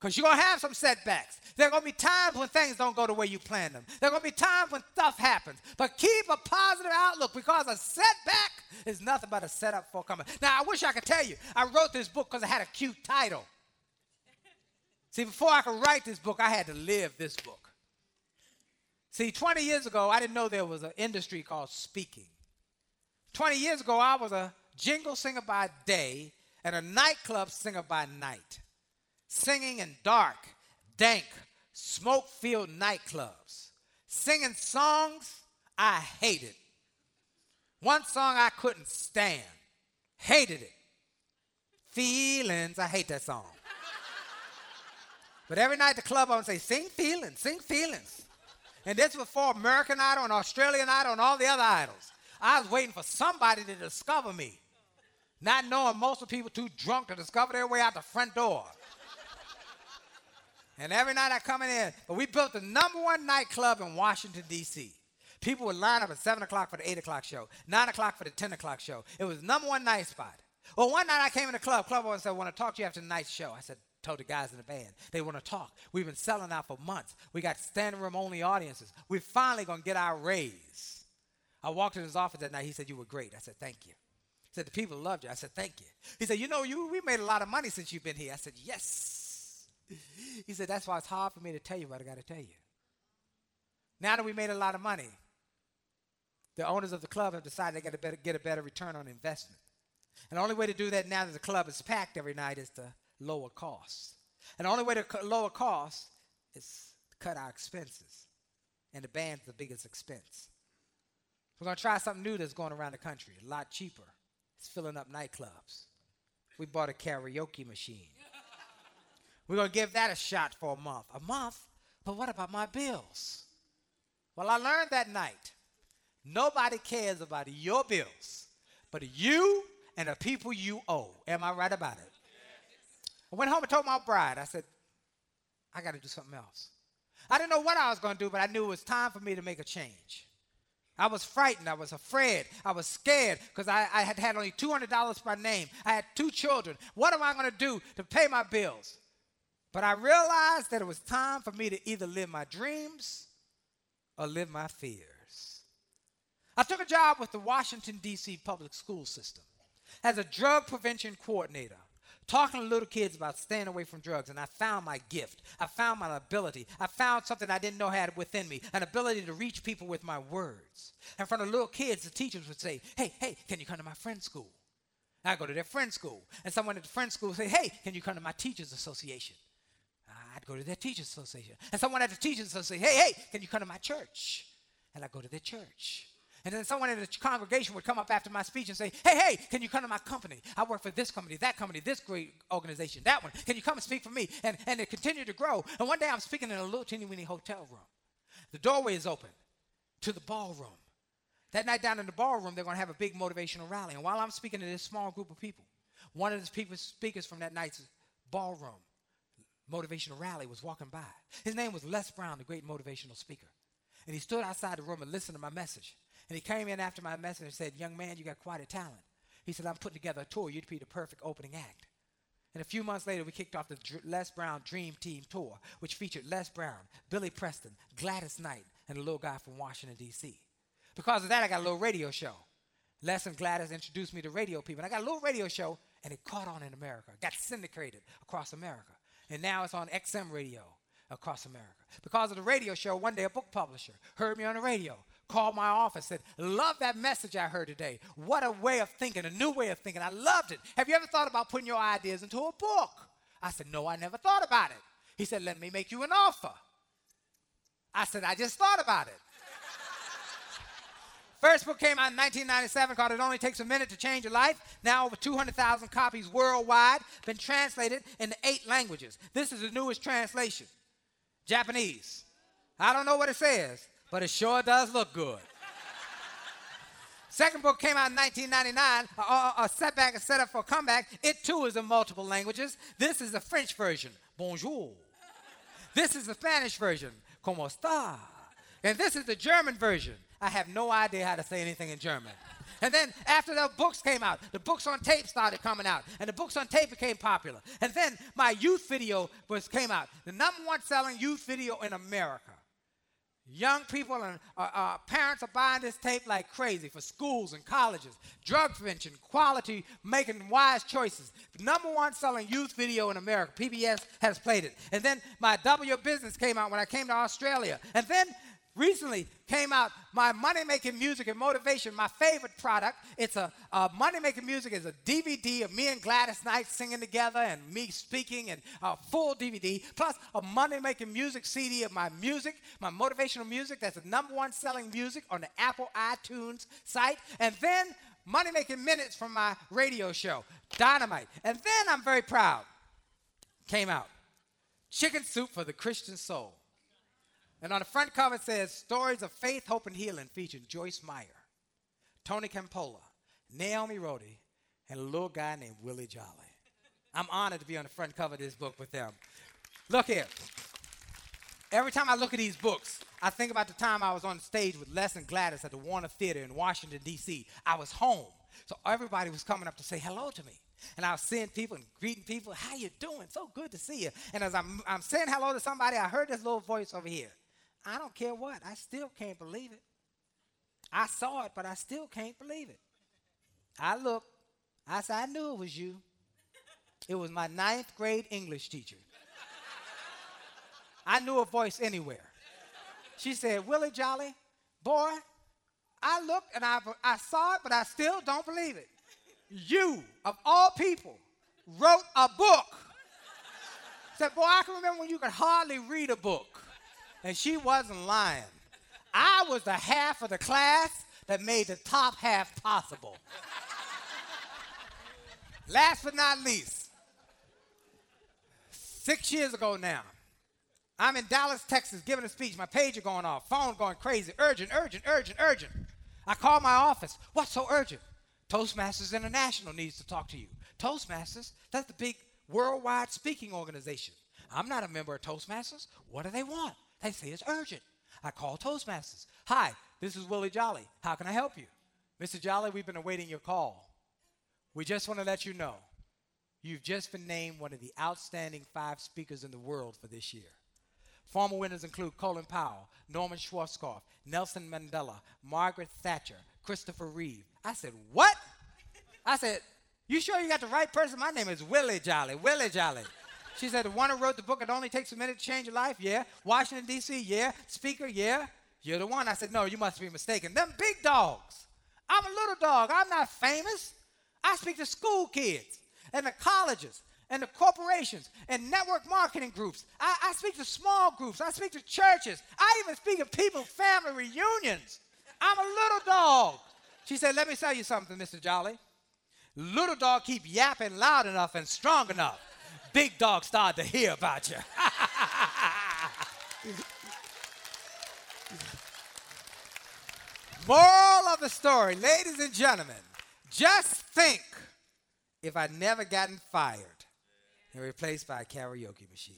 Speaker 1: Because you're going to have some setbacks. There are going to be times when things don't go the way you planned them. There are going to be times when stuff happens. But keep a positive outlook because a setback is nothing but a setup for a comeback. Now, I wish I could tell you, I wrote this book because it had a cute title. See, before I could write this book, I had to live this book. See, 20 years ago, I didn't know there was an industry called speaking. 20 years ago, I was a jingle singer by day and a nightclub singer by night, singing in dark, dank, smoke filled nightclubs, singing songs I hated. One song I couldn't stand, hated it. Feelings, I hate that song. but every night at the club I would say, sing feelings, sing feelings. And this was for American Idol and Australian Idol and all the other idols. I was waiting for somebody to discover me. not knowing most of the people too drunk to discover their way out the front door. and every night I coming in, but we built the number one nightclub in Washington, D.C. People would line up at 7 o'clock for the 8 o'clock show, 9 o'clock for the 10 o'clock show. It was number one night spot. Well, one night I came in the club. Club owner said, I want to talk to you after the night show. I said, told the guys in the band, they want to talk. We've been selling out for months. We got standing room only audiences. We're finally going to get our raise. I walked in his office that night. He said, You were great. I said, Thank you. He said, The people loved you. I said, Thank you. He said, You know, you we made a lot of money since you've been here. I said, Yes. He said, That's why it's hard for me to tell you what I got to tell you. Now that we made a lot of money, the owners of the club have decided they got to get a better return on investment. And the only way to do that now that the club is packed every night is to lower costs. And the only way to lower costs is to cut our expenses. And the band's the biggest expense. We're going to try something new that's going around the country, a lot cheaper. It's filling up nightclubs. We bought a karaoke machine. We're going to give that a shot for a month. A month? But what about my bills? Well, I learned that night nobody cares about your bills, but you and the people you owe. Am I right about it? I went home and told my bride, I said, I got to do something else. I didn't know what I was going to do, but I knew it was time for me to make a change. I was frightened. I was afraid. I was scared because I, I, had had only $200 by name. I had two children. What am I going to do to pay my bills? But I realized that it was time for me to either live my dreams or live my fears. I took a job with the Washington, D.C. public school system as a drug prevention coordinator talking to little kids about staying away from drugs, and I found my gift. I found my ability. I found something I didn't know had within me an ability to reach people with my words. And from the little kids, the teachers would say, Hey, hey, can you come to my friend's school? I go to their friend's school. And someone at the friend's school would say, Hey, can you come to my teacher's association? I'd go to their teacher's association. And someone at the teacher's association, Hey, hey, can you come to my church? And I go to their church. And then someone in the congregation would come up after my speech and say, Hey, hey, can you come to my company? I work for this company, that company, this great organization, that one. Can you come and speak for me? And, and it continued to grow. And one day I'm speaking in a little teeny weeny hotel room. The doorway is open to the ballroom. That night down in the ballroom, they're going to have a big motivational rally. And while I'm speaking to this small group of people, one of the people, speakers from that night's ballroom motivational rally was walking by. His name was Les Brown, the great motivational speaker. And he stood outside the room and listened to my message. And he came in after my message and said, Young man, you got quite a talent. He said, I'm putting together a tour. You'd be the perfect opening act. And a few months later, we kicked off the Les Brown Dream Team Tour, which featured Les Brown, Billy Preston, Gladys Knight, and a little guy from Washington, D.C. Because of that, I got a little radio show. Les and Gladys introduced me to radio people. And I got a little radio show, and it caught on in America, got syndicated across America. And now it's on XM radio across America. Because of the radio show, one day a book publisher heard me on the radio, called my office, said, Love that message I heard today. What a way of thinking, a new way of thinking. I loved it. Have you ever thought about putting your ideas into a book? I said, No, I never thought about it. He said, Let me make you an offer. I said, I just thought about it. First book came out in 1997 called It Only Takes a Minute to Change Your Life. Now over 200,000 copies worldwide, been translated into eight languages. This is the newest translation Japanese. I don't know what it says, but it sure does look good. Second book came out in 1999, a, a setback, a setup for a comeback. It too is in multiple languages. This is the French version, bonjour. This is the Spanish version, como está. And this is the German version, I have no idea how to say anything in German. And then after the books came out, the books on tape started coming out, and the books on tape became popular. And then my youth video was came out, the number one selling youth video in America. Young people and uh, uh, parents are buying this tape like crazy for schools and colleges. Drug prevention, quality, making wise choices. The number one selling youth video in America. PBS has played it. And then my W Business came out when I came to Australia. And then recently came out my money making music and motivation my favorite product it's a, money making music is a dvd of me and gladys knight singing together and me speaking and a full dvd plus a money making music cd of my music my motivational music that's the number one selling music on the apple itunes site and then money making minutes from my radio show dynamite. And then i'm very proud came out chicken soup for the christian soul and on the front cover it says Stories of Faith, Hope, and Healing featuring Joyce Meyer, Tony Campolo, Naomi Rhode, and a little guy named Willie Jolley. I'm honored to be on the front cover of this book with them. Look here. Every time I look at these books, I think about the time I was on stage with Les and Gladys at the Warner Theater in Washington, D.C. I was home, so everybody was coming up to say hello to me. And I was seeing people and greeting people. How you doing? So good to see you. And as I'm, I'm saying hello to somebody, I heard this little voice over here. I don't care what. I still can't believe it. I saw it, but I still can't believe it. I looked. I said, I knew it was you. It was my ninth grade English teacher. I knew a voice anywhere. She said, Willie Jolley, boy, I looked and I, I saw it, but I still don't believe it. You, of all people, wrote a book. Said, boy, I can remember when you could hardly read a book. And she wasn't lying. I was the half of the class that made the top half possible. Last but not least, six years ago now, I'm in Dallas, Texas, giving a speech. My pager going off, phone going crazy. Urgent, urgent, urgent, urgent. I call my office. What's so urgent? Toastmasters International needs to talk to you. Toastmasters, that's the big worldwide speaking organization. I'm not a member of Toastmasters. What do they want? They say it's urgent. I call Toastmasters. Hi, this is Willie Jolley. How can I help you? Mr. Jolley, we've been awaiting your call. We just want to let you know you've just been named one of the outstanding five speakers in the world for this year. Former winners include Colin Powell, Norman Schwarzkopf, Nelson Mandela, Margaret Thatcher, Christopher Reeve. I said, What? I said, You sure you got the right person? My name is Willie Jolley. Willie Jolley. She said, The one who wrote the book, It Only Takes a Minute to Change Your Life? Yeah. Washington, D.C.? Yeah. Speaker? Yeah. You're the one. I said, No, you must be mistaken. Them big dogs. I'm a little dog. I'm not famous. I speak to school kids and the colleges and the corporations and network marketing groups. I, I, speak to small groups. I speak to churches. I even speak to people, family reunions. I'm a little dog. She said, Let me tell you something, Mr. Jolley. Little dog keep yapping loud enough and strong enough. Big dog started to hear about you. Moral of the story, ladies and gentlemen, just think if I'd never gotten fired and replaced by a karaoke machine.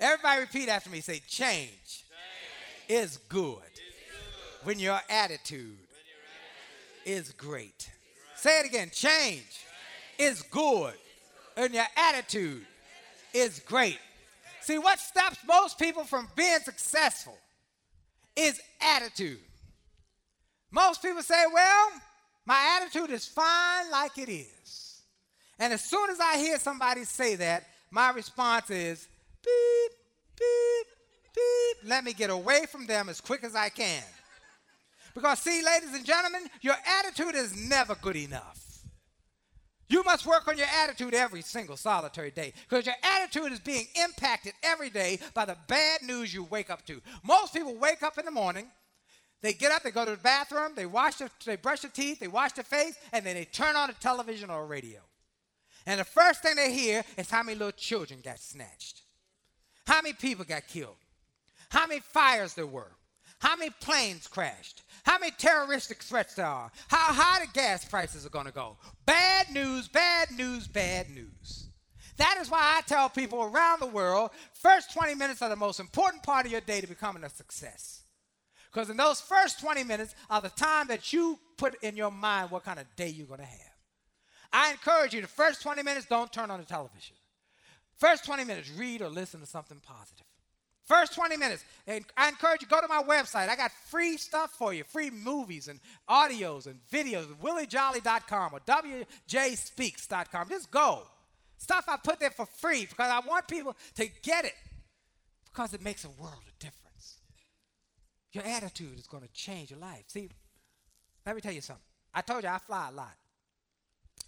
Speaker 1: Everybody repeat after me. Say, change, change. is good, good. When, your attitude when your attitude is great. Say it again. Change, change. is good when your attitude is great. See, what stops most people from being successful is attitude. Most people say, well, my attitude is fine like it is. And as soon as I hear somebody say that, my response is beep, beep, beep. Let me get away from them as quick as I can. Because, see, ladies and gentlemen, your attitude is never good enough. You must work on your attitude every single solitary day because your attitude is being impacted every day by the bad news you wake up to. Most people wake up in the morning, they get up, they go to the bathroom, they wash their, they brush their teeth, they wash their face, and then they turn on the television or a radio. And the first thing they hear is how many little children got snatched, how many people got killed, how many fires there were, how many planes crashed, how many terroristic threats there are, how high the gas prices are going to go. Bad news, bad news, bad news. That is why I tell people around the world first 20 minutes are the most important part of your day to becoming a success. Because in those first 20 minutes are the time that you put in your mind what kind of day you're going to have. I encourage you, the first 20 minutes, don't turn on the television. First 20 minutes, read or listen to something positive. First 20 minutes, and I encourage you, go to my website. I got free stuff for you, free movies and audios and videos, williejolley.com or wjspeaks.com. Just go. Stuff I put there for free because I want people to get it because it makes a world of difference. Your attitude is going to change your life. See, let me tell you something. I told you I fly a lot.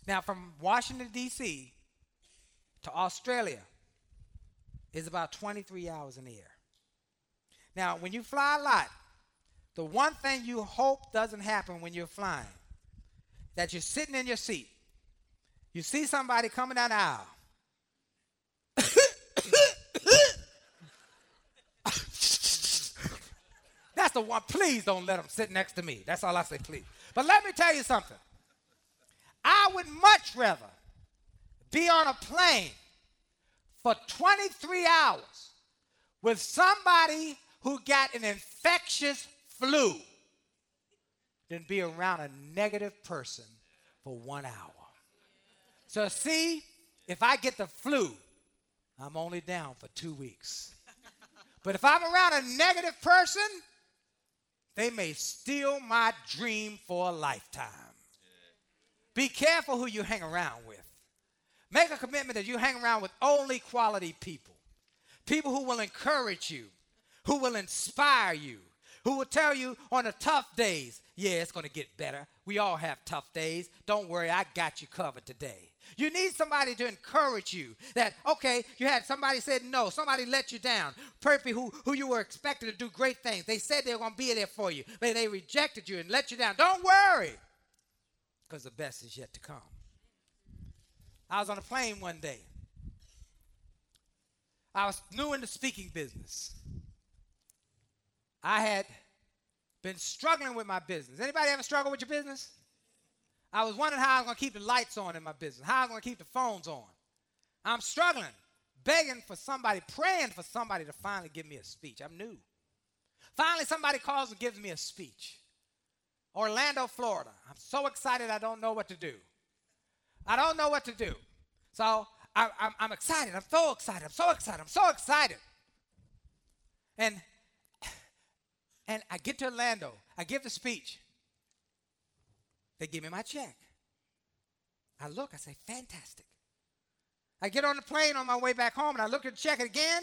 Speaker 1: Now, from Washington, D.C. to Australia is about 23 hours in the air. Now, when you fly a lot, the one thing you hope doesn't happen when you're flying, that you're sitting in your seat, you see somebody coming down the aisle, That's the one. Please don't let them sit next to me. That's all I say, please. But let me tell you something. I I would much rather be on a plane for 23 hours with somebody who got an infectious flu than be around a negative person for one hour. So, see, if I get the flu, I'm only down for two weeks. But if I'm around a negative person, they may steal my dream for a lifetime. Be careful who you hang around with. Make a commitment that you hang around with only quality people. People who will encourage you, who will inspire you, who will tell you on the tough days, yeah, it's going to get better. We all have tough days. Don't worry, I got you covered today. You need somebody to encourage you that, okay, you had somebody said no, somebody let you down. Perfect who, who you were expected to do great things. They said they were going to be there for you, but they rejected you and let you down. Don't worry, because the best is yet to come. I was on a plane one day. I was new in the speaking business. I had been struggling with my business. Anybody ever struggle with your business? I was wondering how I was going to keep the lights on in my business, how I was going to keep the phones on. I'm struggling, begging for somebody, praying for somebody to finally give me a speech. I'm new. Finally, somebody calls and gives me a speech. Orlando, Florida. I'm so excited I don't know what to do. I don't know what to do. So I, am excited. I'm so excited. I'm so excited. I'm so excited. And and I get to Orlando. I give the speech. They give me my check. I look, I say, fantastic. I get on the plane on my way back home and I look at the check again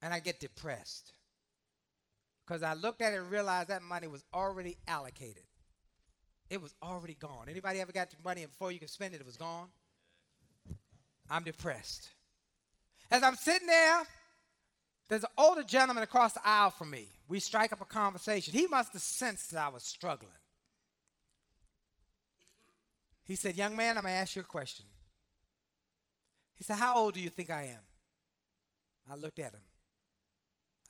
Speaker 1: and I get depressed. Because I looked at it and realized that money was already allocated. It was already gone. Anybody ever got money and before you could spend it, it was gone? I'm depressed. As I'm sitting there there's an older gentleman across the aisle from me. We strike up a conversation. He must have sensed that I was struggling. He said, Young man, I'm going to ask you a question. He said, How old do you think I am? I looked at him.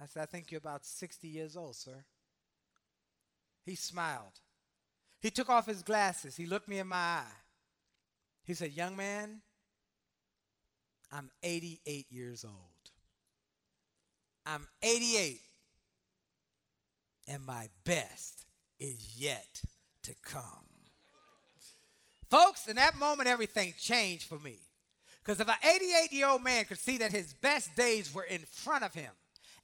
Speaker 1: I said, I think you're about 60 years old, sir. He smiled. He took off his glasses. He looked me in my eye. He said, Young man, I'm 88 years old. I'm 88, and my best is yet to come. Folks, in that moment, everything changed for me. Because if an 88 year old man could see that his best days were in front of him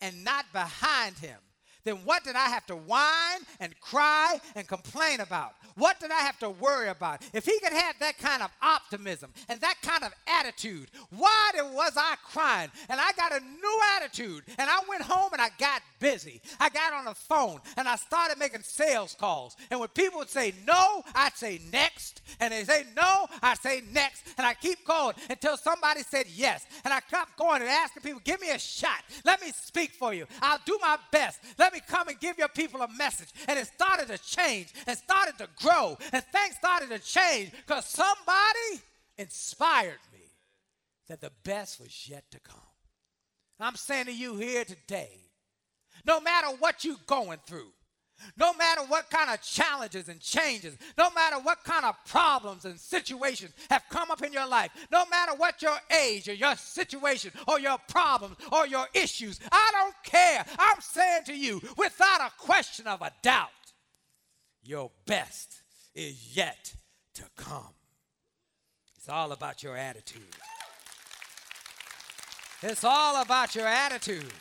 Speaker 1: and not behind him, then what did I have to whine and cry and complain about? What did I have to worry about? If he could have that kind of optimism and that kind of attitude, why was I crying? And I got a new attitude and I went home and I got busy. I got on the phone and I started making sales calls. And when people would say no, I'd say next. And they say no, I'd say next. And I keep going until somebody said yes. And I kept going and asking people, give me a shot. Let me speak for you. I'll do my best. Let me come and give your people a message. And it started to change and started to grow. And things started to change because somebody inspired me that the best was yet to come. I'm saying to you here today, no matter what you're going through, no matter what kind of challenges and changes, no matter what kind of problems and situations have come up in your life, no matter what your age or your situation or your problems or your issues, I don't care. I'm saying to you, without a question of a doubt, your best is yet to come. It's all about your attitude. It's all about your attitude.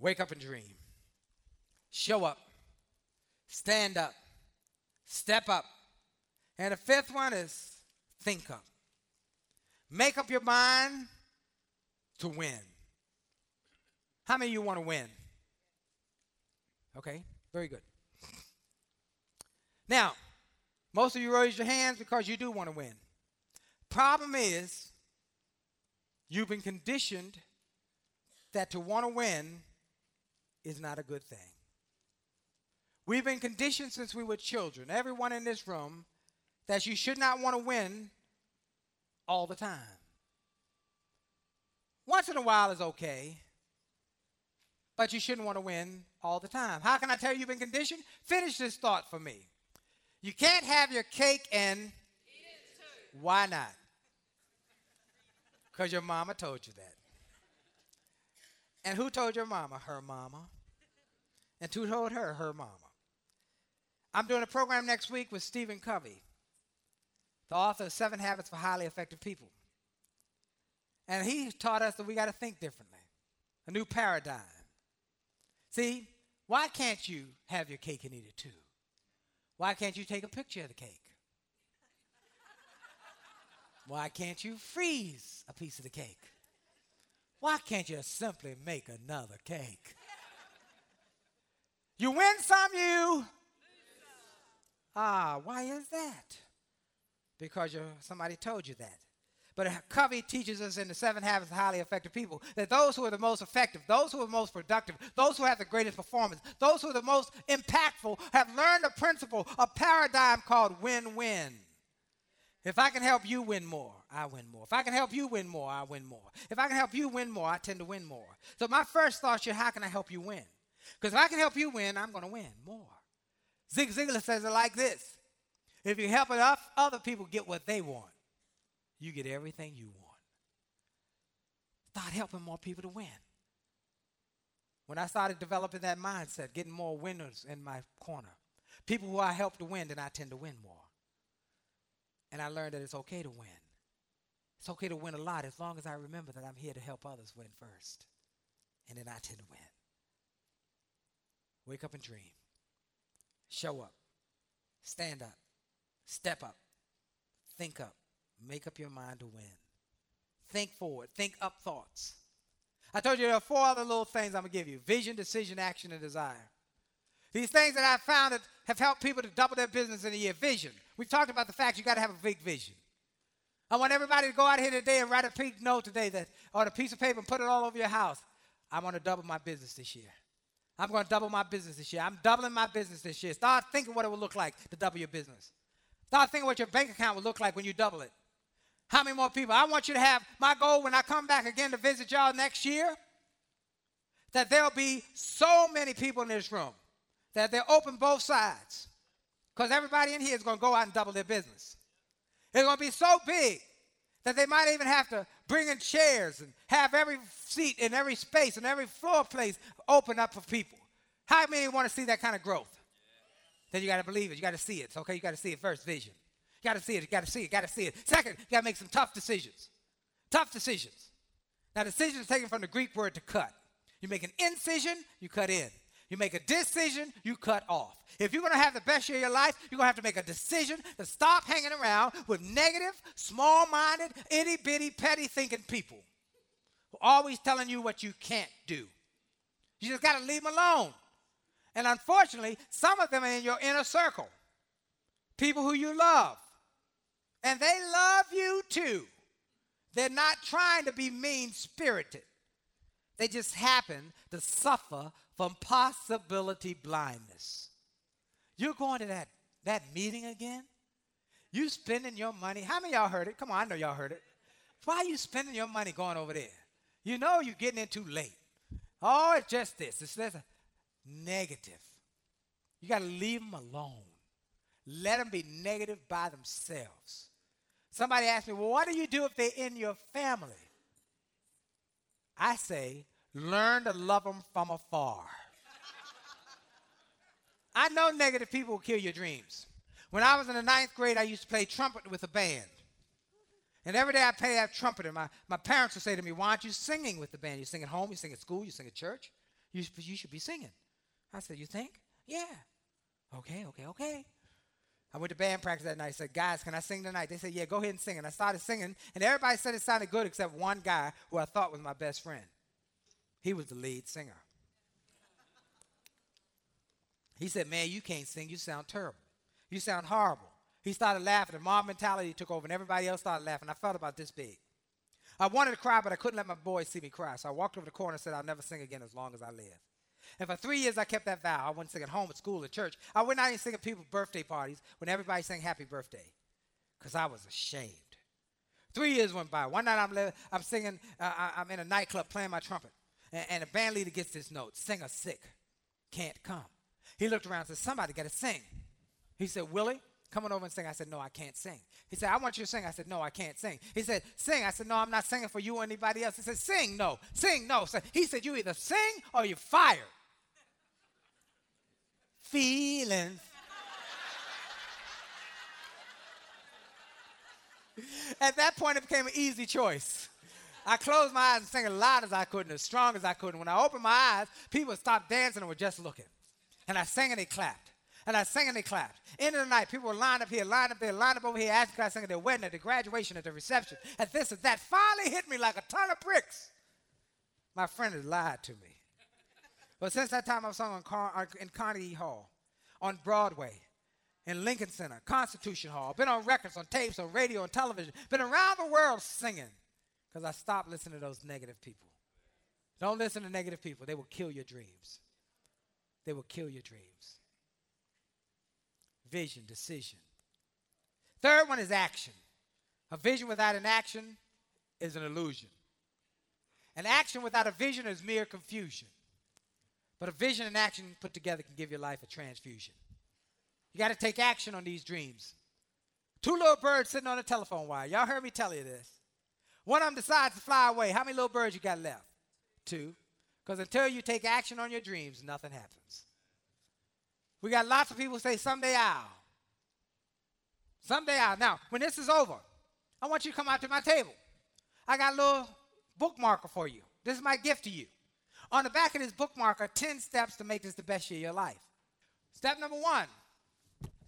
Speaker 1: Wake up and dream. Show up. Stand up. Step up. And the fifth one is think up. Make up your mind to win. How many of you want to win? Okay, very good. Now, most of you raise your hands because you do want to win. Problem is, you've been conditioned that to want to win is not a good thing. We've been conditioned since we were children, everyone in this room, that you should not want to win all the time. Once in a while is okay, but you shouldn't want to win all the time. How can I tell you you've been conditioned? Finish this thought for me. You can't have your cake and why not? Because your mama told you that. And who told your mama? Her mama. And who told her? Her mama. I'm doing a program next week with Stephen Covey, the author of Seven Habits for Highly Effective People. And he taught us that we got to think differently, a new paradigm. See, why can't you have your cake and eat it too? Why can't you take a picture of the cake? Why can't you freeze a piece of the cake? Why can't you simply make another cake? You win some, you. Ah, why is that? Because somebody told you that. But Covey teaches us in the seven habits of highly effective people that those who are the most effective, those who are most productive, those who have the greatest performance, those who are the most impactful have learned a principle, a paradigm called win win. If I can help you win more, I win more. If I can help you win more, I win more. If I can help you win more, I tend to win more. So my first thought is how can I help you win? Because if I can help you win, I'm going to win more. Zig Ziglar says it like this If you help enough other people get what they want, you get everything you want. Start helping more people to win. When I started developing that mindset, getting more winners in my corner, people who I help to win, then I tend to win more. And I learned that it's okay to win. It's okay to win a lot as long as I remember that I'm here to help others win first. And then I tend to win. Wake up and dream. Show up. Stand up. Step up. Think up. Make up your mind to win. Think forward. Think up thoughts. I told you there are four other little things I'm going to give you vision, decision, action, and desire. These things that I've found that have helped people to double their business in a year. Vision. We've talked about the fact you got to have a big vision. I want everybody to go out here today and write a big note today that on a piece of paper and put it all over your house. I want to double my business this year. I'm going to double my business this year. I'm doubling my business this year. Start thinking what it would look like to double your business. Start thinking what your bank account would look like when you double it. How many more people? I want you to have my goal when I come back again to visit y'all next year that there'll be so many people in this room that they're open both sides. Because everybody in here is going to go out and double their business. It's going to be so big that they might even have to bring in chairs and have every seat in every space and every floor place open up for people. How many want to see that kind of growth? Then you got to believe it. You got to see it. okay. You got to see it first. Vision. You got to see it. You got to see it. Got to see it. Second, you got to make some tough decisions. Tough decisions. Now, decision is taken from the Greek word to cut. You make an incision, you cut in. You make a decision, you cut off. If you're going to have the best year of your life, you're going to have to make a decision to stop hanging around with negative, small minded, itty bitty, petty thinking people who are always telling you what you can't do. You just got to leave them alone. And unfortunately, some of them are in your inner circle people who you love. And they love you too. They're not trying to be mean spirited, they just happen to suffer from possibility blindness. You're going to that, that meeting again? You spending your money. How many y'all heard it? Come on, I know y'all heard it. Why are you spending your money going over there? You know you're getting in too late. Oh, it's just this. It's this. Negative. You got to leave them alone. Let them be negative by themselves. Somebody asked me, well, what do you do if they're in your family? I say, Learn to love them from afar. I know negative people will kill your dreams. When I was in the ninth grade, I used to play trumpet with a band. And every day I play that trumpet, and my, my parents would say to me, Why aren't you singing with the band? You sing at home, you sing at school, you sing at church. You, you should be singing. I said, You think? Yeah. Okay, okay, okay. I went to band practice that night. I said, Guys, can I sing tonight? They said, Yeah, go ahead and sing. And I started singing, and everybody said it sounded good except one guy who I thought was my best friend. He was the lead singer. He said, Man, you can't sing. You sound terrible. You sound horrible. He started laughing. The mob mentality took over, and everybody else started laughing. I felt about this big. I wanted to cry, but I couldn't let my boys see me cry. So I walked over the corner and said, I'll never sing again as long as I live. And for three years, I kept that vow. I wouldn't sing at home, at school, at church. I wouldn't even sing at people's birthday parties when everybody sang happy birthday because I was ashamed. Three years went by. One night I'm, I'm singing, uh, I'm in a nightclub playing my trumpet and, the band leader gets this note singer sick, can't come. He looked around and said, Somebody got to sing. He said, Willie, come on over and sing. I said, no, I can't sing. He said, I want you to sing. I said, no, I can't sing. He said, sing. I said, no, I'm not singing for you or anybody else. He said, sing. No, sing. No. He said, you either sing or you're fired. Feelings. At that point, it became an easy choice. I closed my eyes and sang as loud as I could and as strong as I could. And when I opened my eyes, people stopped dancing and were just looking. And I sang and they clapped. And I sang and they clapped. End of the night, people were lined up here, lined up there, lined up over here, asking could I sing at their wedding, at their graduation, at their reception, at this, at that. Finally hit me like a ton of bricks. My friend had lied to me. But since that time, I've sung Car- in Carnegie Hall, on Broadway, in Lincoln Center, Constitution Hall. Been on records, on tapes, on radio, on television. Been around the world singing because I stopped listening to those negative people. Don't listen to negative people, they will kill your dreams. They will kill your dreams. Vision, decision. Third one is action. A vision without an action is an illusion. An action without a vision is mere confusion. But a vision and action put together can give your life a transfusion. You got to take action on these dreams. Two little birds sitting on a telephone wire. Y'all heard me tell you this. One of them decides to fly away. How many little birds you got left? Two. Because until you take action on your dreams, nothing happens. We got lots of people say, someday I'll. Someday I'll. Now, when this is over, I want you to come out to my table. I got a little bookmarker for you. This is my gift to you. On the back of this bookmark are 10 steps to make this the best year of your life. Step number one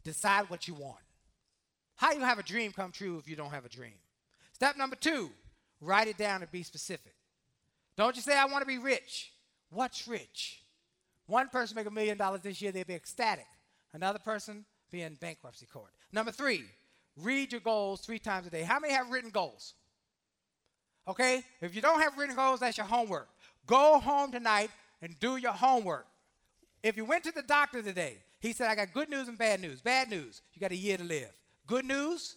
Speaker 1: decide what you want. How you have a dream come true if you don't have a dream? Step number two write it down and be specific. Don't just say, I want to be rich. What's rich? One person make a million dollars this year, they'd be ecstatic. Another person be in bankruptcy court. Number three, read your goals three times a day. How many have written goals? Okay? If you don't have written goals, that's your homework. Go home tonight and do your homework. If you went to the doctor today, he said, I got good news and bad news. Bad news, you got a year to live. Good news,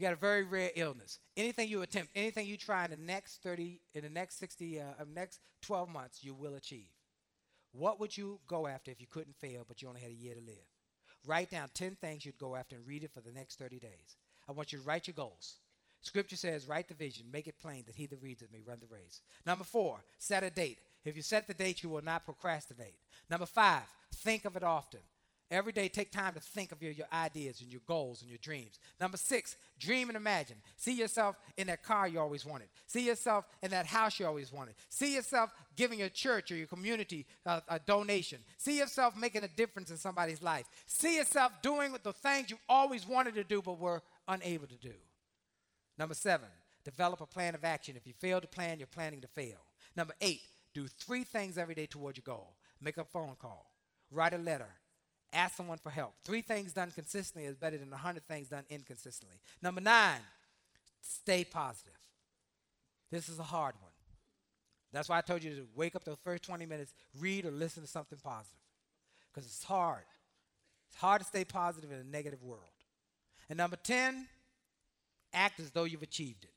Speaker 1: you got a very rare illness. Anything you attempt, anything you try in the next 30, in the next 60, uh, next 12 months, you will achieve. What would you go after if you couldn't fail, but you only had a year to live? Write down 10 things you'd go after and read it for the next 30 days. I want you to write your goals. Scripture says, write the vision, make it plain that he that reads it may run the race. Number four, set a date. If you set the date, you will not procrastinate. Number five, think of it often. Every day, take time to think of your, your ideas and your goals and your dreams. Number six, dream and imagine. See yourself in that car you always wanted. See yourself in that house you always wanted. See yourself giving your church or your community a, a donation. See yourself making a difference in somebody's life. See yourself doing the things you always wanted to do but were unable to do. Number seven, develop a plan of action. If you fail to plan, you're planning to fail. Number eight, do three things every day toward your goal. Make a phone call, write a letter, ask someone for help. Three things done consistently is better than a 100 things done inconsistently. Number nine, stay positive. This is a hard one. That's why I told you to wake up those first 20 minutes, read or listen to something positive. Because it's hard. It's hard to stay positive in a negative world. And number 10, act as though you've achieved it.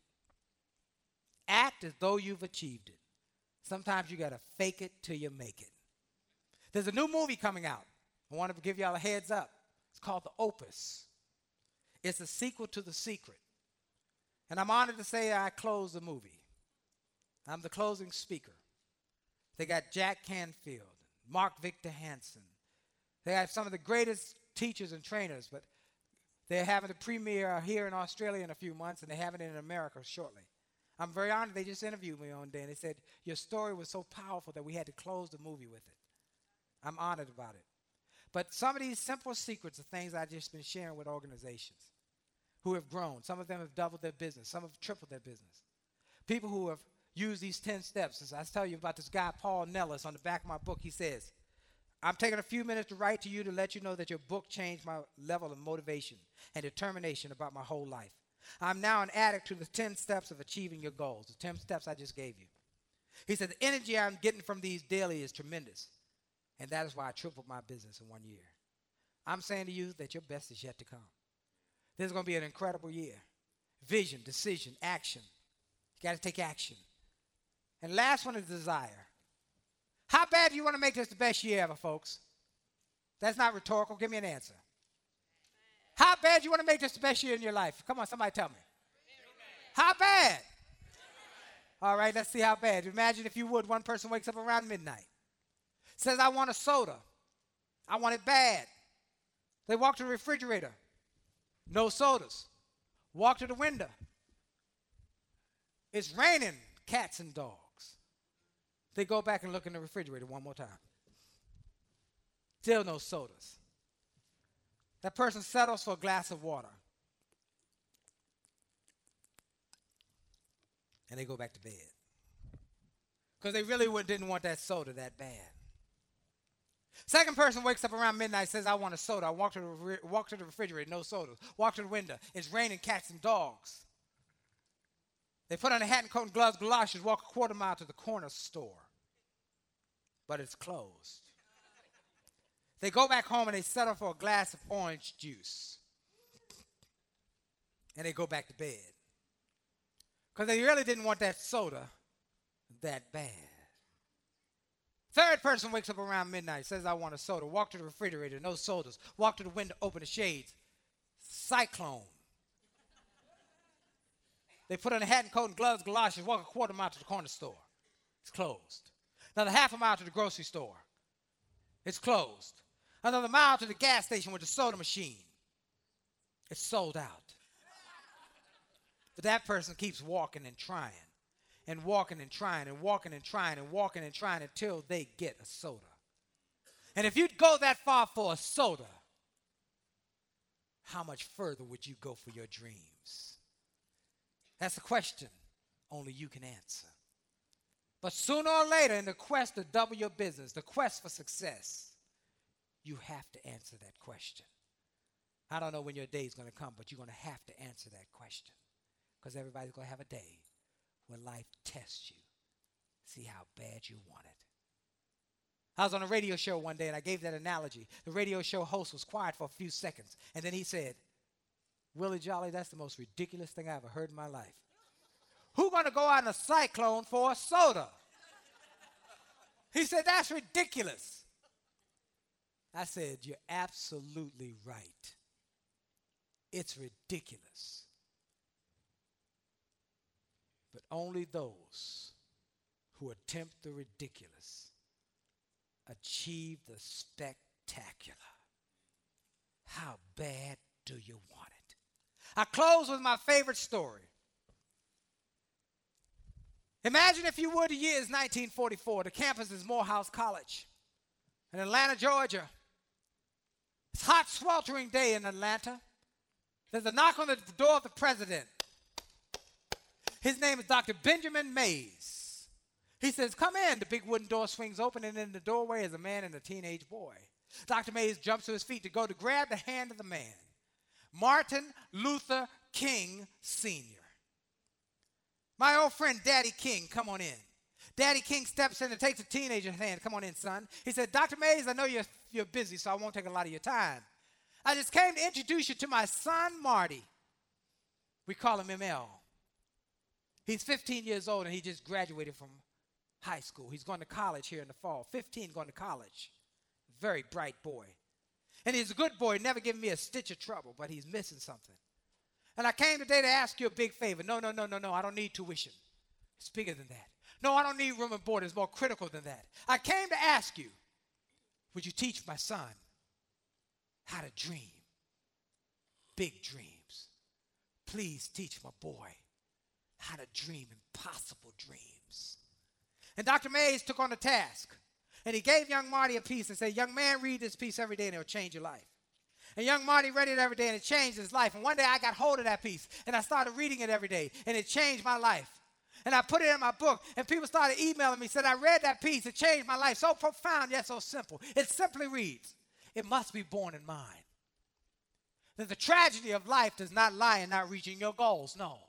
Speaker 1: Act as though you've achieved it. Sometimes you got to fake it till you make it. There's a new movie coming out. I want to give y'all a heads up. It's called The Opus. It's a sequel to The Secret. And I'm honored to say I closed the movie. I'm the closing speaker. They got Jack Canfield, Mark Victor Hansen. They have some of the greatest teachers and trainers, but they're having the premiere here in Australia in a few months, and they're having it in America shortly. I'm very honored. They just interviewed me on day, and they said, Your story was so powerful that we had to close the movie with it. I'm honored about it. But some of these simple secrets are things I've just been sharing with organizations who have grown. Some of them have doubled their business, some have tripled their business. People who have used these 10 steps. As I tell you about this guy, Paul Nellis, on the back of my book, he says, I'm taking a few minutes to write to you to let you know that your book changed my level of motivation and determination about my whole life. I'm now an addict to the 10 steps of achieving your goals, the 10 steps I just gave you. He said, The energy I'm getting from these daily is tremendous. And that is why I tripled my business in one year. I'm saying to you that your best is yet to come. This is going to be an incredible year. Vision, decision, action. You got to take action. And last one is desire. How bad do you want to make this the best year ever, folks? That's not rhetorical. Give me an answer. How bad do you want to make this the best year in your life? Come on, somebody tell me. How bad? All right, let's see how bad. Imagine if you would, one person wakes up around midnight, says, I want a soda. I want it bad. They walk to the refrigerator. No sodas. Walk to the window. It's raining cats and dogs. They go back and look in the refrigerator one more time. Still no sodas. That person settles for a glass of water. And they go back to bed. Because they really didn't want that soda that bad. Second person wakes up around midnight, says, I want a soda. I walk to, the, walk to the refrigerator, no sodas. Walk to the window, it's raining cats and dogs. They put on a hat and coat and gloves, galoshes, walk a quarter mile to the corner store. But it's closed. They go back home and they settle for a glass of orange juice. And they go back to bed. Because they really didn't want that soda that bad. Third person wakes up around midnight, says, I want a soda. Walk to the refrigerator, no sodas. Walk to the window, open the shades. Cyclone. They put on a hat and coat and gloves, galoshes, walk a quarter mile to the corner store. It's closed. Another half a mile to the grocery store. It's closed. Another mile to the gas station with the soda machine. It's sold out. But that person keeps walking and trying and walking and trying and walking and trying and walking and trying until they get a soda. And if you'd go that far for a soda, how much further would you go for your dreams? That's a question only you can answer. But sooner or later, in the quest to double your business, the quest for success, you have to answer that question. I don't know when your day is going to come, but you're going to have to answer that question because everybody's going to have a day when life tests you. See how bad you want it. I was on a radio show one day and I gave that analogy. The radio show host was quiet for a few seconds and then he said, Willie Jolley, that's the most ridiculous thing I ever heard in my life. Who gonna go out in a cyclone for a soda? He said, That's ridiculous. I said, You're absolutely right. It's ridiculous. But only those who attempt the ridiculous achieve the spectacular. How bad do you want it? I close with my favorite story. Imagine, if you would, the year is 1944. The campus is Morehouse College in Atlanta, Georgia. It's hot, sweltering day in Atlanta. There's a knock on the door of the president. His name is Dr. Benjamin Mays. He says, Come in. The big wooden door swings open, and in the doorway is a man and a teenage boy. Dr. Mays jumps to his feet to go to grab the hand of the man, Martin Luther King Sr. My old friend Daddy King, come on in. Daddy King steps in and takes a teenager's hand. Come on in, son. He said, Dr. Mays, I know you're, you're busy, so I won't take a lot of your time. I just came to introduce you to my son, Marty. We call him ML. He's 15 years old and he just graduated from high school. He's going to college here in the fall. 15 going to college. Very bright boy. And he's a good boy, never giving me a stitch of trouble, but he's missing something. And I came today to ask you a big favor. No, no, no, no, no. I don't need tuition. It's bigger than that. No, I don't need room and board. It's more critical than that. I came to ask you, would you teach my son how to dream? Big dreams. Please teach my boy how to dream impossible dreams. And Dr. Mays took on the task. And he gave young Marty a piece and said, Young man, read this piece every day and it'll change your life. And young Marty read it every day and it changed his life. And one day I got hold of that piece and I started reading it every day and it changed my life. And I put it in my book and people started emailing me, said, I read that piece, it changed my life. So profound, yet so simple. It simply reads, It must be born in mind. That the tragedy of life does not lie in not reaching your goals. No.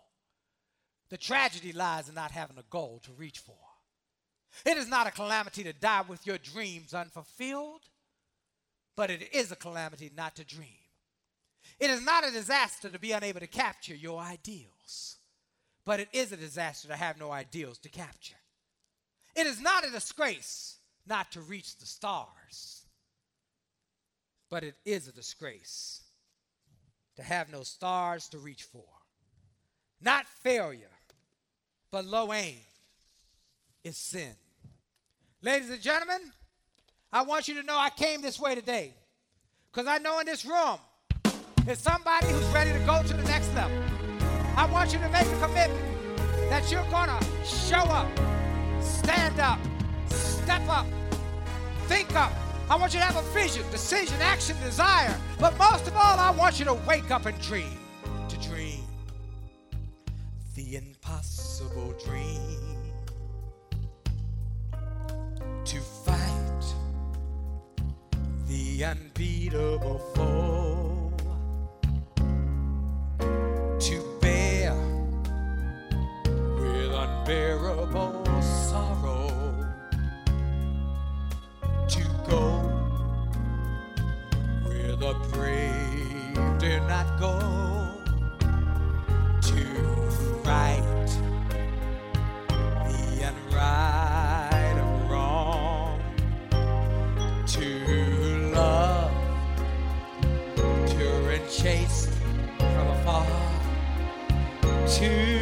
Speaker 1: The tragedy lies in not having a goal to reach for. It is not a calamity to die with your dreams unfulfilled but it is a calamity not to dream. It is not a disaster to be unable to capture your ideals, but it is a disaster to have no ideals to capture. It is not a disgrace not to reach the stars, but it is a disgrace to have no stars to reach for. Not failure, but low aim is sin. Ladies and gentlemen, I want you to know I came this way today because I know in this room is somebody who's ready to go to the next level. I want you to make a commitment that you're going to show up, stand up, step up, think up. I want you to have a vision, decision, action, desire. But most of all, I want you to wake up and dream. To dream the impossible dream. To fight the unbeatable foe. To bear with unbearable sorrow. To go where the brave dare not go. To right To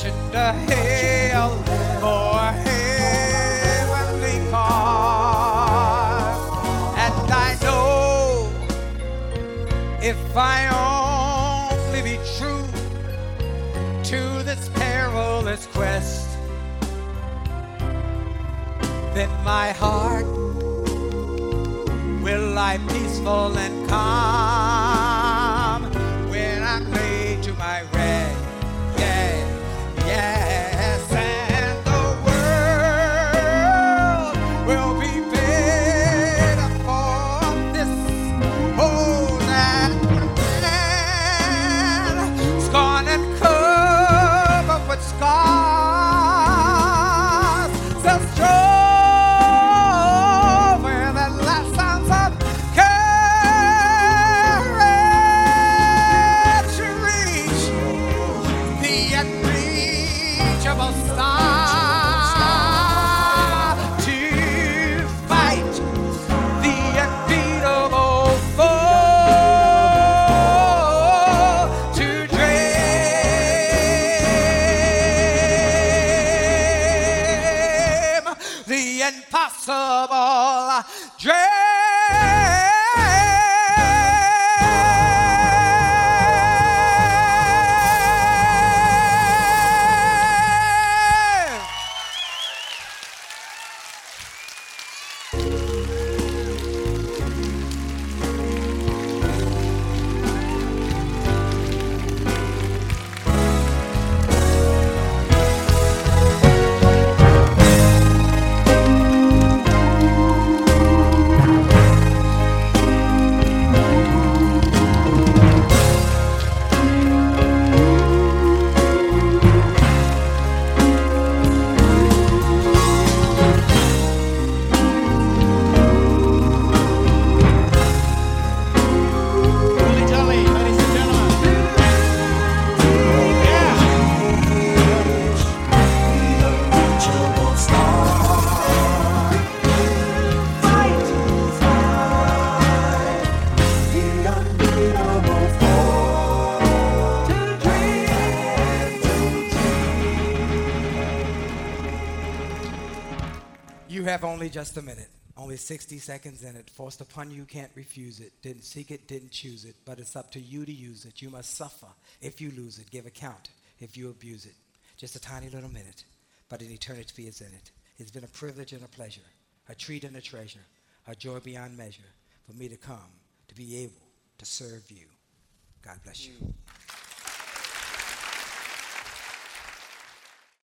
Speaker 1: march into hell for heavenly cause. And I know if I only be true to this perilous quest, then my heart will lie peaceful and calm just a minute, only 60 seconds in it. Forced upon you, can't refuse it. Didn't seek it, didn't choose it, but it's up to you to use it. You must suffer if you lose it. Give account if you abuse it. Just a tiny little minute, but an eternity is in it. It's been a privilege and a pleasure, a treat and a treasure, a joy beyond measure for me to come to be able to serve you. God bless you.